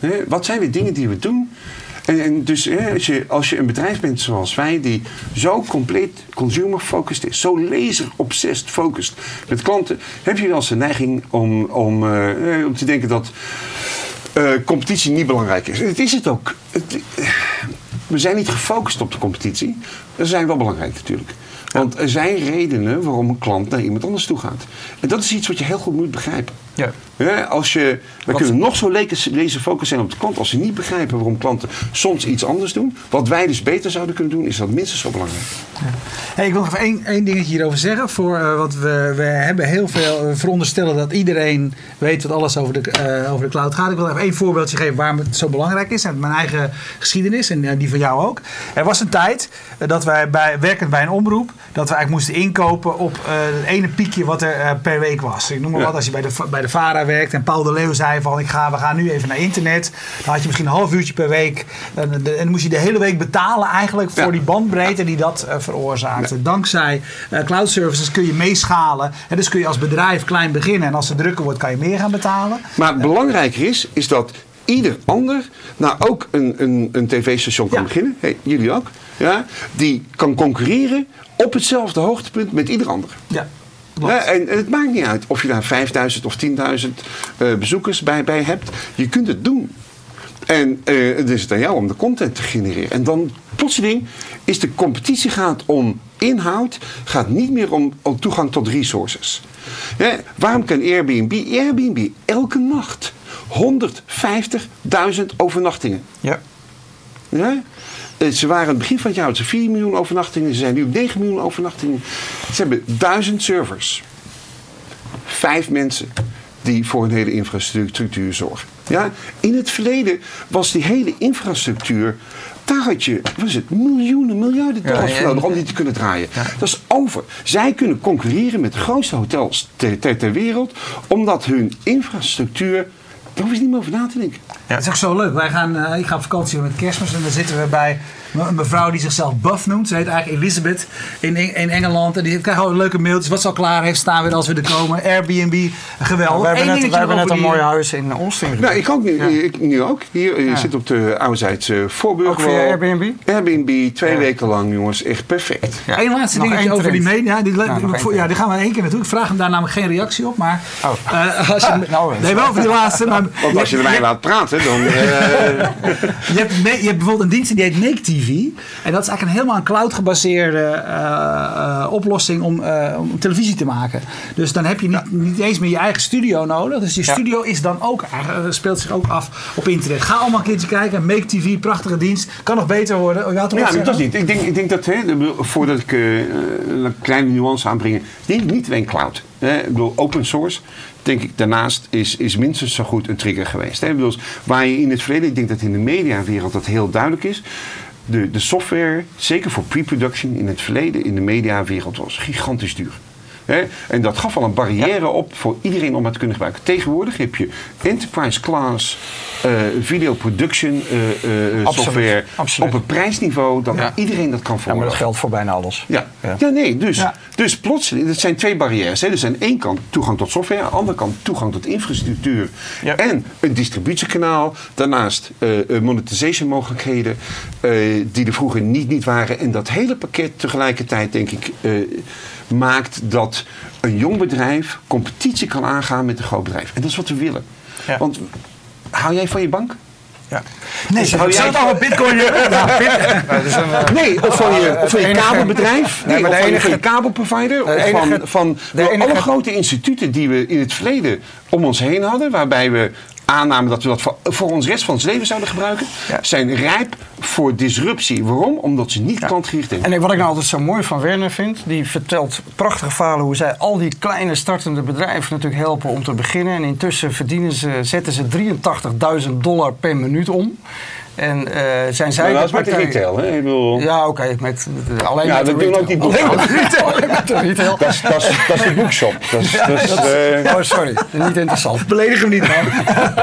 Hè, wat zijn de dingen die we doen? En, en dus hè, als, je, als je een bedrijf bent zoals wij, die zo compleet consumer-focused is, zo laser-obsessed focused met klanten, heb je wel eens de neiging om, om, eh, eh, om te denken dat eh, competitie niet belangrijk is. En het is het ook. Het, we zijn niet gefocust op de competitie. Dat zijn wel belangrijk natuurlijk. Want er zijn redenen waarom een klant naar iemand anders toe gaat. En dat is iets wat je heel goed moet begrijpen. Ja. Hè, als je, we kunnen nog zo laser focus zijn op de klant. Als ze niet begrijpen waarom klanten soms iets anders doen. Wat wij dus beter zouden kunnen doen, is dat minstens zo belangrijk. Hey, ik wil nog even één, één dingetje hierover zeggen. Voor, eh, want we, we hebben heel veel we veronderstellen dat iedereen weet wat alles over de, eh, over de cloud gaat. Ik wil even één voorbeeldje geven waarom het zo belangrijk is. En mijn eigen geschiedenis en eh, die van jou ook. Er was een tijd eh, dat wij bij, werkend bij een omroep, dat we eigenlijk moesten inkopen op eh, het ene piekje wat er eh, per week was. Ik noem maar Ja. wat, als je bij de, bij de VARA en Paul de Leeuw zei van ik ga, we gaan nu even naar internet. Dan had je misschien een half uurtje per week. En, de- en dan moest je de hele week betalen eigenlijk voor Ja. die bandbreedte die dat eh, veroorzaakte. Dankzij eh, cloud services kun je meeschalen. En dus kun je als bedrijf klein beginnen. En als het drukker wordt kan je meer gaan betalen. Maar belangrijker is, is dat ieder ander nou ook een, een, een tv-station kan Ja. beginnen. Hey, jullie ook. Ja, die kan concurreren op hetzelfde hoogtepunt met ieder ander. Ja. Ja, en, en het maakt niet uit of je daar 5000 of 10.000 eh, bezoekers bij, bij hebt. Je kunt het doen. En eh, het is het aan jou om de content te genereren. En dan plotseling is de competitie gaat om inhoud, gaat niet meer om, om toegang tot resources. Waarom kan Airbnb? Airbnb elke nacht 150.000 overnachtingen. Ja. Ja? Eh, Ze waren aan het begin van het jaar ze 4 miljoen overnachtingen. Ze zijn nu op 9 miljoen overnachtingen. Ze hebben 1000 servers. Vijf mensen die voor een hele infrastructuur zorgen. Ja? In het verleden was die hele infrastructuur. Daar had je wat is het, miljoenen, miljarden dollars voor nodig om die te kunnen draaien. Dat is over. Zij kunnen concurreren met de grootste hotels ter, ter, ter wereld. Omdat hun infrastructuur. Daar hoef je niet meer over na te denken. Het is ook zo leuk. Wij gaan, eh, ik ga op vakantie met kerstmis en dan zitten we bij een mevrouw die zichzelf Buff noemt. Ze heet eigenlijk Elizabeth in, in Engeland. En die krijgt gewoon leuke mailtjes. Wat ze al klaar heeft staan weer als we er komen. Airbnb, geweldig. We hebben Eén net, dingetje wij hebben net over een die- mooi huis in Oosting. Nou, ik ook nu, Ja. ik, nu ook. Hier, je Ja. zit op de ouderzijds Voorburg. Ook via Airbnb? Airbnb, twee Ja. weken lang, jongens. Echt perfect. Ja. Eén laatste Nog dingetje één over die media. Die, Nou, ja, die gaan we in één keer naartoe. Ik vraag hem daar namelijk geen reactie op. Maar Oh. eh, als je, [laughs] Nou, nee, wel voor die laatste. Maar, Want als je erbij laat praten, dan... eh, [laughs] je, hebt, me- je hebt bijvoorbeeld een dienst die heet Make TV. En dat is eigenlijk een helemaal een cloud gebaseerde eh, eh, oplossing om, eh, om televisie te maken. Dus dan heb je niet, niet eens meer je eigen studio nodig. Dus je Ja. studio is dan ook, speelt zich ook af op internet. Ga allemaal een keertje kijken. Make TV, prachtige dienst. Kan nog beter worden. Ja, dat is niet. Ik denk, ik denk dat, hè, voordat ik een kleine nuance aanbreng, denk niet alleen cloud. Hè. Ik bedoel, open source, denk ik, daarnaast is, is minstens zo goed een trigger geweest. Hè. Bedoel, waar je in het verleden, ik denk dat in de mediawereld dat heel duidelijk is. De, de software, zeker voor pre-production in het verleden, in de mediawereld was gigantisch duur. Hè? En dat gaf al een barrière op voor iedereen om het te kunnen gebruiken. Tegenwoordig heb je enterprise class eh, video production eh, eh, Absoluut, software absoluut. op een prijsniveau dat Ja. iedereen dat kan Ja, maar volgen. dat geldt voor bijna alles. Ja. Ja. Ja. nee, dus, dus plotseling, dat zijn twee barrières. Hè. Dus aan ene kant toegang tot software, aan de andere kant toegang tot infrastructuur en een distributiekanaal. Daarnaast eh eh, monetization mogelijkheden eh, die er vroeger niet, niet waren. En dat hele pakket tegelijkertijd, denk ik, eh, maakt dat een jong bedrijf competitie kan aangaan met een groot bedrijf. En dat is wat we willen. Ja. Want hou jij van je bank? Ja. Nee, hou ik jij- al bitcoin [laughs] dus een, eh, Nee, of van je, of van je enige- kabelbedrijf. Nee, of van je- van kabelprovider. de Of van, van de alle enige- grote instituten die we in het verleden om ons heen hadden. Waarbij we aannamen dat we dat voor, voor ons rest van ons leven zouden gebruiken. Ja. Zijn rijp voor disruptie. Waarom? Omdat ze niet klantgericht zijn. En wat ik nou altijd zo mooi van Werner vind, die vertelt prachtige verhalen hoe zij al die kleine startende bedrijven natuurlijk helpen om te beginnen. En intussen verdienen ze, zetten ze 83.000 dollar per minuut om. En eh, zijn zij Maar dat de is met de retail, hè? Ik bedoel, Ja, oké, met, met- alleen Ja, met de dat doen retail. ook die Alleen met de retail. alleen met de retail. dat, is, dat, is, dat is de boekshop. [laughs] Dat is, dat is, eh, Oh, sorry, niet interessant. Beledig hem niet, man.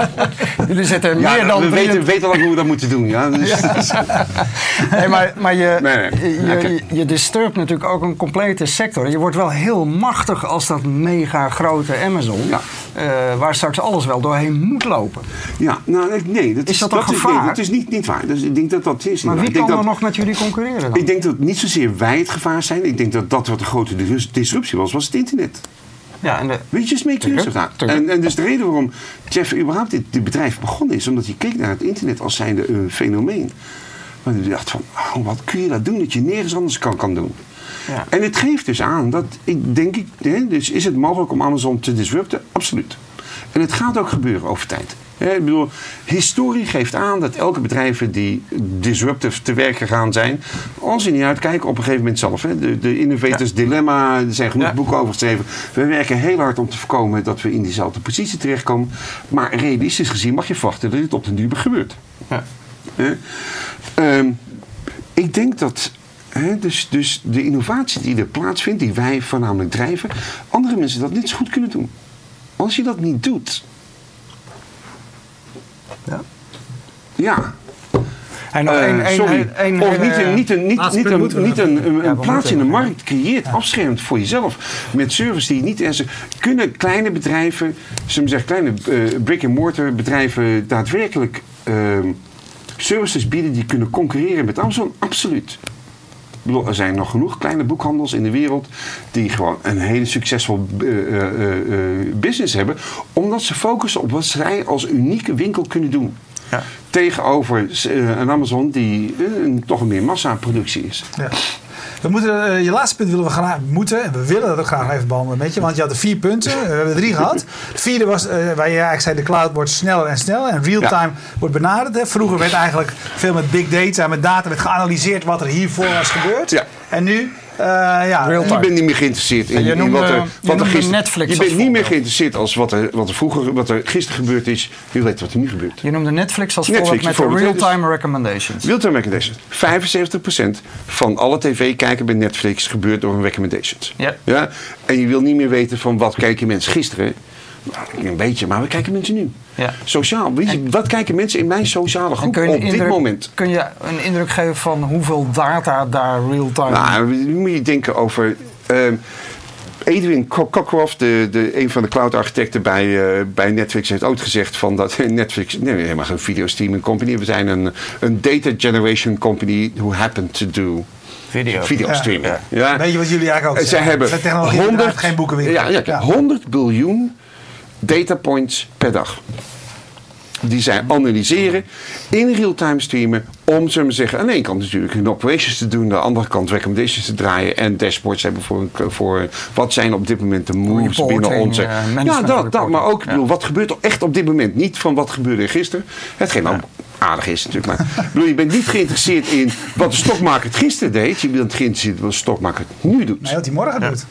[laughs] Jullie zetten ja, meer dan... we 300 weten, weten al hoe we dat moeten doen. Ja? [laughs] Dus, Nee, maar, maar je, Nee, nee. je, je, je disturbt natuurlijk ook een complete sector. Je wordt wel heel machtig als dat mega grote Amazon, Ja. Eh, waar straks alles wel doorheen moet lopen. ja, nou, nee. Dat Is dat een gevaar? nee, dat is niet, niet waar. Dus ik denk dat dat is Maar wie Ik denk kan dat, er nog met jullie concurreren dan? Ik denk dat niet zozeer wij het gevaar zijn. Ik denk dat dat wat de grote dis- disruptie was, was het internet. ja, en de, Weet je, just make use of. En, en dus de reden waarom Jeff überhaupt dit, dit bedrijf begonnen is, omdat hij keek naar het internet als zijnde een fenomeen. Maar hij dacht van, oh, wat kun je dat doen dat je nergens anders kan, kan doen. Ja. En het geeft dus aan dat, ik denk ik, hè, dus is het mogelijk om Amazon te disrupten? Absoluut. En het gaat ook gebeuren over tijd. Hè, Ik bedoel, historie geeft aan dat elke bedrijven die disruptive te werk gegaan zijn, als ze niet uitkijken op een gegeven moment zelf. Hè, de, de Innovators Dilemma, er zijn genoeg Ja. boeken over geschreven. We werken heel hard om te voorkomen dat we in diezelfde positie terechtkomen. Maar realistisch gezien mag je verwachten dat dit op den duur gebeurt. ja. Ehm, ik denk dat dus, dus de innovatie die er plaatsvindt, die wij voornamelijk drijven, andere mensen dat net zo goed kunnen doen. Als je dat niet doet, Ja. ja. En nog één- één- sorry. één- of niet een, niet een, niet, niet een, niet een, een, Ja, een plaats in de markt creëert, afschermt voor jezelf. Met service die je niet eens. Kunnen kleine bedrijven, we zeggen, kleine eh, brick-and-mortar bedrijven daadwerkelijk ehm, services bieden die kunnen concurreren met Amazon? Absoluut. Er zijn nog genoeg kleine boekhandels in de wereld die gewoon een hele succesvol eh, eh, eh, business hebben, omdat ze focussen op wat zij als unieke winkel kunnen doen. Ja. Tegenover een Amazon die een, toch een meer massaproductie is. Ja. We moeten, eh, je laatste punt willen we graag moeten. En we willen dat ook graag even behandelen met je. Want je had de vier punten. Eh, We hebben er drie gehad. De vierde was eh, waar je eigenlijk zei: de cloud wordt sneller en sneller. En real-time wordt benaderd. Hè. Vroeger werd eigenlijk veel met big data, met data werd geanalyseerd wat er hiervoor was gebeurd. Ja. En nu, ja, Real-time. Je bent niet meer geïnteresseerd in, wat er, wat er gisteren... Netflix je bent niet meer geïnteresseerd als wat er, wat er vroeger, wat er gisteren gebeurd is. Je weet wat er nu gebeurt. Je noemde Netflix als Netflix voorbeeld met de real-time recommendations. Real-time recommendations. 75% van alle tv-kijken bij Netflix gebeurt door een recommendations. Ja. Ja? En je wil niet meer weten van wat kijken mensen gisteren. Nou, een beetje, maar wat kijken mensen nu? Ja. Sociaal. Weet je, wat kijken mensen in mijn sociale groep op dit moment? kun je een indruk geven van hoeveel data daar real-time... Nou, nu moet je denken over. ehm Edwin Co- Cockcroft, de, de, een van de cloud-architecten bij, eh, bij Netflix, heeft ooit gezegd van dat [laughs] Netflix, nee, helemaal geen video streaming company, we zijn een, een data generation company who happen to do Video. streaming. Ja. Ja. Weet je wat jullie eigenlijk ook zeggen? hebben Zijn technologie 100, geen boekenwinkel. ja, ja, Ja. 100 biljoen data points per dag. Die zij analyseren, in real-time streamen, om we maar zeggen, aan de ene kant natuurlijk hun operations te doen, aan de andere kant recommendations te draaien en dashboards hebben voor, voor wat zijn op dit moment de moves Reporting, binnen onze. eh, ja, management dat, dat, maar ook, ik Ja. bedoel, wat gebeurt er echt op dit moment? Niet van wat gebeurde er gisteren. Hetgeen ook aardig is natuurlijk. Maar ik bedoel, je bent niet geïnteresseerd in wat de stokmaker het gisteren deed. Je bent geïnteresseerd in wat de stokmaker het nu doet. Nee, wat hij morgen doet.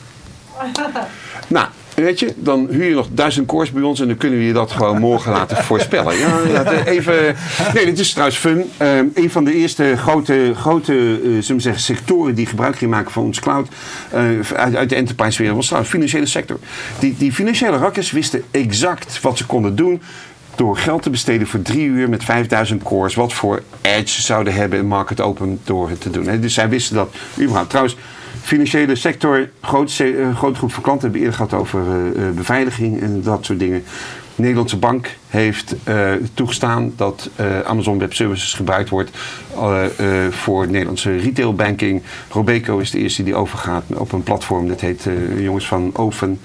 Nou, weet je, dan huur je nog duizend koers bij ons en dan kunnen we je dat gewoon morgen laten [laughs] voorspellen. Ja, even. Nee, dit is trouwens fun. Ehm, een van de eerste grote, grote we zeggen, sectoren die gebruik gingen maken van ons cloud eh, uit, uit de enterprise wereld was trouwens de financiële sector. Die, die financiële rakkers wisten exact wat ze konden doen. Door geld te besteden voor drie uur met 5000 cores. Wat voor edge ze zouden hebben in market open door het te doen. Dus zij wisten dat überhaupt. Trouwens, financiële sector, groot, eh, grote groep van klanten hebben eerder gehad over eh, eh, beveiliging en dat soort dingen. De Nederlandse bank heeft toegestaan dat Amazon Web Services gebruikt wordt voor Nederlandse retailbanking. Robeco is de eerste die overgaat op een platform, dat heet jongens van Oven.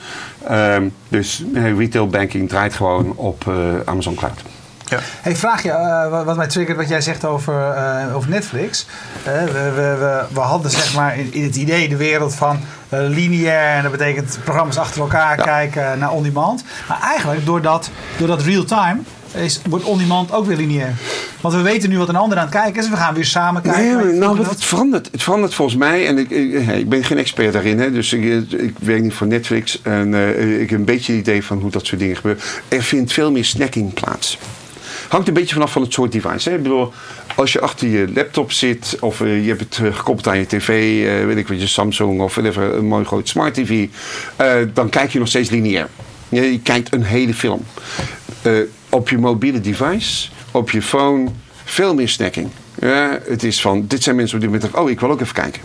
Ehm, dus eh, retailbanking draait gewoon op Amazon Cloud. Ja. Hey, vraag je, eh, wat- mij triggert wat jij zegt over, eh, over Netflix. Eh, we, we, we, we hadden zeg maar in, in het idee de wereld van lineair. En dat betekent programma's achter elkaar kijken naar on-demand. Maar eigenlijk doordat, doordat real-time is, wordt on-demand ook weer lineair. Want we weten nu wat een ander aan het kijken is. We gaan weer samen kijken. Nee, nou, dat- het verandert. Het verandert volgens mij, en ik, ik, ik ben geen expert daarin, hè, dus ik, ik werk niet voor Netflix. En ik heb een beetje een idee van hoe dat soort dingen gebeuren. Er vindt veel meer snacking plaats. Hangt een beetje vanaf van het soort device. Hè. Ik bedoel, als je achter je laptop zit of eh, je hebt het eh, gekoppeld aan je tv, eh, weet ik wat, je Samsung of whatever, een mooi groot smart TV, dan kijk je nog steeds lineair. Je kijkt een hele film. Op je mobiele device, op je phone, veel meer snacking. Het is van, dit zijn mensen op dit oh ik wil ook even kijken.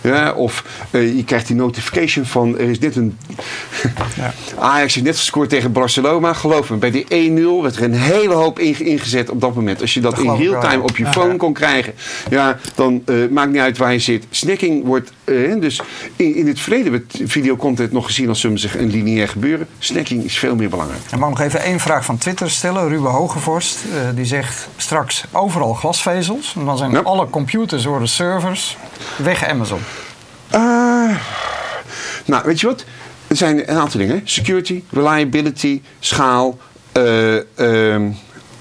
Ja, of eh, je krijgt die notification van er is net een. Ajax heeft net gescoord tegen Barcelona. Geloof me, bij die 1-0 werd er een hele hoop inge- ingezet op dat moment. Als je dat, Dat in real time ja. op je Ja, phone ja. kon krijgen, ja, dan eh, maakt niet uit waar je zit. Snacking wordt. Eh, dus in, in het verleden werd videocontent nog gezien als zeggen, een lineair gebeuren. Snacking is veel meer belangrijk. En mag nog even één vraag van Twitter stellen. Ruben Hogevorst, eh, die zegt straks overal glasvezels. En dan zijn Ja. alle computers worden servers. Weg Amazon. Eh, nou, weet je wat? Er zijn een aantal dingen. Security, reliability, schaal. eh,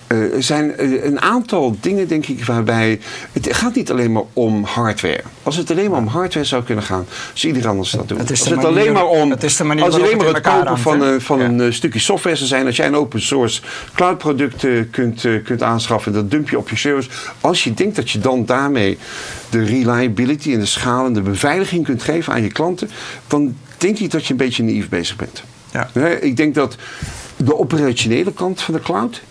ehm, eh, er zijn eh, een aantal dingen, denk ik, waarbij... Het gaat niet alleen maar om hardware. Als het alleen maar om hardware zou kunnen gaan, zou iedereen anders dat doen. Het is als het manier- alleen maar om... het is de manier als alleen maar het kopen van, hangt, een, van Ja. een eh, stukje software zou zijn... als jij een open source cloud product kunt, kunt aanschaffen... dat dump je op je servers. Als je denkt dat je dan daarmee de reliability en de schaal... en de beveiliging kunt geven aan je klanten... dan denk ik dat je een beetje naïef bezig bent. Ja. Ik denk dat de operationele kant van de cloud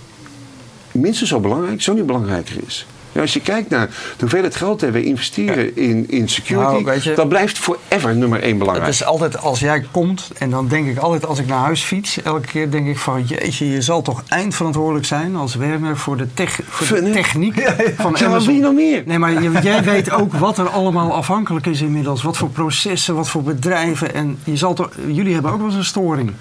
minstens zo belangrijk, zo niet belangrijker is. Ja, als je kijkt naar de hoeveelheid geld dat we investeren in, in security, Nou, je- dat blijft forever nummer één belangrijk. Het is altijd als jij komt en dan denk ik altijd als ik naar huis fiets, elke keer denk ik van jeetje, je zal toch eindverantwoordelijk zijn als Werner voor de, tech, voor de Fun, techniek [laughs] van Ja, Amazon. wil je nog meer? Nee, maar je- jij weet ook wat er allemaal afhankelijk is inmiddels. Wat voor processen, wat voor bedrijven. En je zal toch, jullie hebben ook wel eens een storing.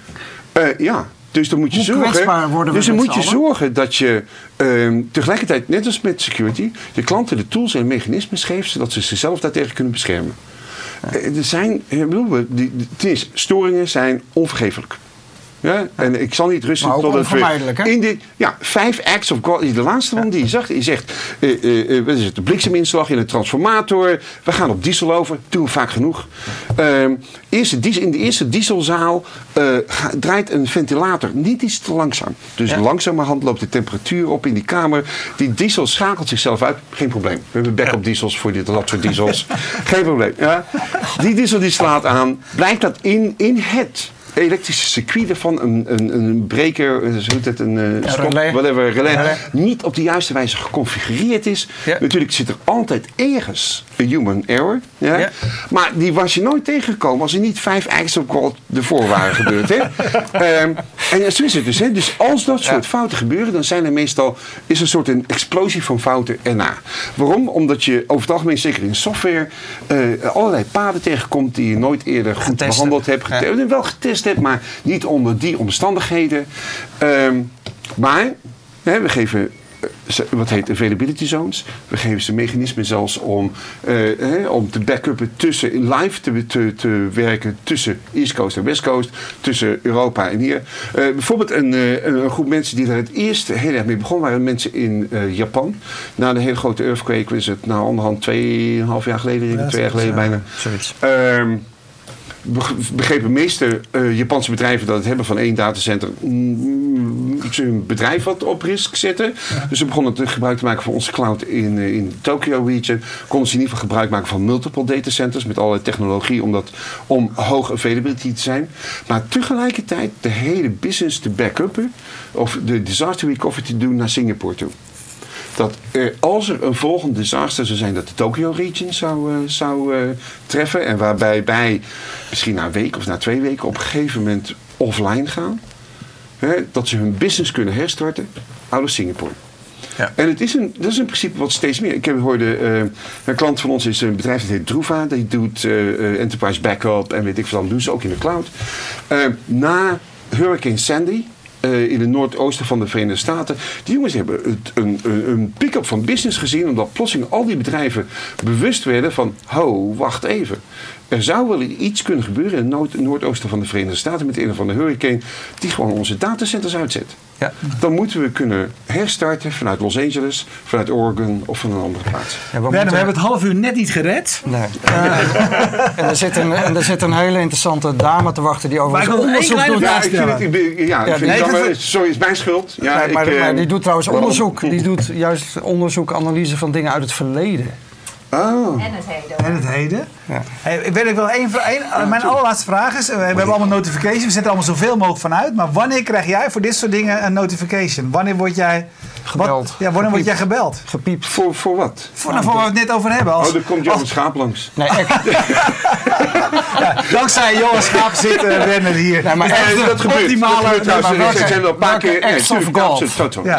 Eh, ja, dus dan moet je Hoe zorgen. dus dan moet je zorgen dat je ehm, tegelijkertijd, net als met security, je klanten de tools en mechanismes geeft zodat ze zichzelf daartegen kunnen beschermen. Eh, Er zijn, ik bedoel, die, die, eerste, storingen zijn onvergeeflijk. Ja, en ik zal niet rusten we onvermijdelijk, hè? in de ja, five acts of God. De laatste one die je zag, die zegt, eh, eh, eh, wat is het, de blikseminslag in een transformator. We gaan op diesel over, doen we vaak genoeg. Eerste diesel, in de eerste dieselzaal draait een ventilator niet iets te langzaam. Dus Ja. langzamerhand loopt de temperatuur op in die kamer. Die diesel schakelt zichzelf uit, geen probleem. We hebben backup diesels voor dit, dat soort diesels. geen probleem. Ja. Die diesel die slaat aan, blijkt dat in, in het elektrische circuit ervan een, een, een breker, eh, het, een eh, stop, relais. whatever, relais, niet op de juiste wijze geconfigureerd is. Ja. Natuurlijk zit er altijd ergens een human error. Ja? Ja. Maar die was je nooit tegengekomen als er niet vijf of God ervoor waren gebeurd. Hè? [laughs] Ehm, en zo is het dus. Hè? Dus als dat soort fouten gebeuren, dan zijn er meestal is een soort een explosie van fouten erna. Waarom? Omdat je over het algemeen, zeker in software, eh, allerlei paden tegenkomt die je nooit eerder goed Getest behandeld hebt. hebt. gete- Wel getest maar niet onder die omstandigheden. Ehm, maar hè, we geven eh, wat heet availability zones. We geven ze mechanismen zelfs om, eh, hè, om te backuppen tussen in live te, te, te werken tussen East Coast en West Coast, tussen Europa en hier. Eh, bijvoorbeeld een, eh, een, groep mensen die daar het eerst heel erg mee begon, waren mensen in eh, Japan. Na de hele grote earthquake was het nou onderhand tweeënhalf jaar geleden, Ja, twee jaar geleden bijna. Zoiets. Begrepen de meeste eh, Japanse bedrijven dat het hebben van één datacenter mm, ze hun bedrijf wat op risk zetten. Dus ze begonnen te gebruik te maken van onze cloud in, eh, in Tokyo region. Konden ze in ieder geval gebruik maken van multiple datacenters met allerlei technologie om, dat, om hoog availability te zijn. Maar tegelijkertijd de hele business te backuppen of de disaster recovery te doen naar Singapore toe dat er, als er een volgend disaster zou zijn dat de Tokyo region zou, eh, zou eh, treffen en waarbij bij misschien na een week of na twee weken op een gegeven moment offline gaan, hè, dat ze hun business kunnen herstarten out of Singapore. Ja. En het is een, dat is in principe wat steeds meer. Ik heb, hoorde, eh, een klant van ons is een bedrijf dat heet Druva. Die doet eh, enterprise backup en weet ik veel. Dat doen ze ook in de cloud. Na Hurricane Sandy, eh, in het noordoosten van de Verenigde Staten. Die jongens hebben het, een, een, een pick-up van business gezien, omdat plotseling al die bedrijven bewust werden van, ho, wacht even. Er zou wel iets kunnen gebeuren in het noord- noordoosten van de Verenigde Staten met een of andere hurricane die gewoon onze datacenters uitzet. Ja. Dan moeten we kunnen herstarten vanuit Los Angeles, vanuit Oregon of van een andere plaats. Ja, we Werner, moeten- we hebben het half uur net niet gered. Nee. [laughs] en, er zit een, en er zit een hele interessante dame te wachten die Maar ik overigens wil één onderzoek kleine doet. Ja, ik vind het, ik ben- ja, ik Ja, vind nee, het ik jammer. vind- sorry, het is mijn schuld. Ja, Nee, maar, ik, eh, maar die doet trouwens waarom? onderzoek. Die doet juist onderzoek, analyse van dingen uit het verleden. Oh. En het heden. En het heden. Ja. Hey, ik weet ik wel één, eh, mijn allerlaatste vraag is, eh, we hebben allemaal notifications, we zetten er allemaal zoveel mogelijk van uit, maar wanneer krijg jij voor dit soort dingen een notification? Wanneer word jij Gebeld. Wat, ja, wanneer word jij gebeld? Gepiept. Voor, voor wat? Voor, nou, voor waar we het net over hebben. Als, Oh, er komt Johan Schaap langs. Nee, echt. [laughs] ja, dankzij Johan Schaap zit uh, Werner hier. Nee, maar echt, de dat gebeurt. optimale- Dat gebeurt trouwens. Er zijn wel een paar keer... Nee, absoluut.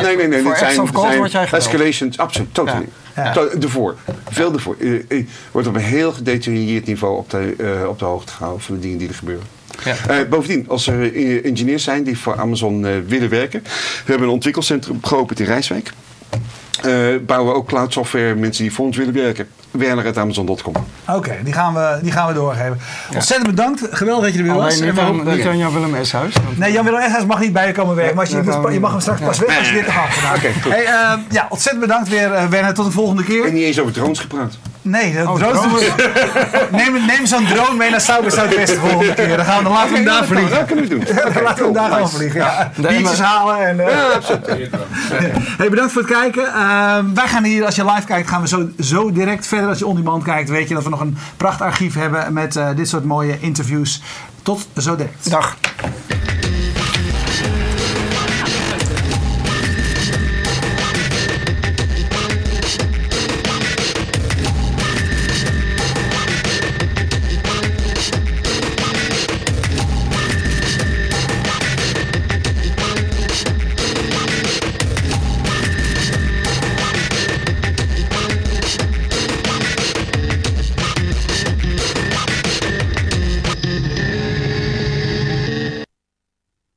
Nee, nee, nee. Voor dit zijn, of God dit word jij zijn gebeld. escalations. Absoluut, totaal. Ervoor. Veel ervoor. Wordt op een heel gedetailleerd niveau op de, eh, op de hoogte gehouden van de dingen die er gebeuren. Ja. Eh, bovendien, als er eh, engineers zijn die voor Amazon willen werken. We hebben een ontwikkelcentrum geopend in Rijswijk. Bouwen we ook cloud software, mensen die voor ons willen werken. Werner.amazon.com. Oké, die, gaan we, die gaan we doorgeven. Ontzettend bedankt. Geweldig dat je er weer was. Alleen En niet we aan, niet aan Jan-Willem Eshuis. Nee, Jan-Willem Eshuis mag niet bij je komen werken. Maar als je, Ja, moet je mag hem straks pas weg als je dit gedaan. Oké, goed. hey, eh, ja, ontzettend bedankt weer, eh, Werner. Tot de volgende En keer. niet eens over drones gepraat. Nee, de Oh, drones we- neem, neem zo'n drone mee naar Zuidwest de volgende keer. Dan, gaan we, dan laten we hem daar vliegen. Dat kunnen we doen. [laughs] Dan laten we hem daar gewoon vliegen. Ja. Biertjes maar- halen. En, eh, [laughs] hey, bedankt voor het kijken. Uh, wij gaan hier, als je live kijkt, gaan we zo, zo direct verder. Als je on-demand kijkt, weet je dat we nog een prachtarchief hebben met uh, dit soort mooie interviews. Tot zo direct. Dag.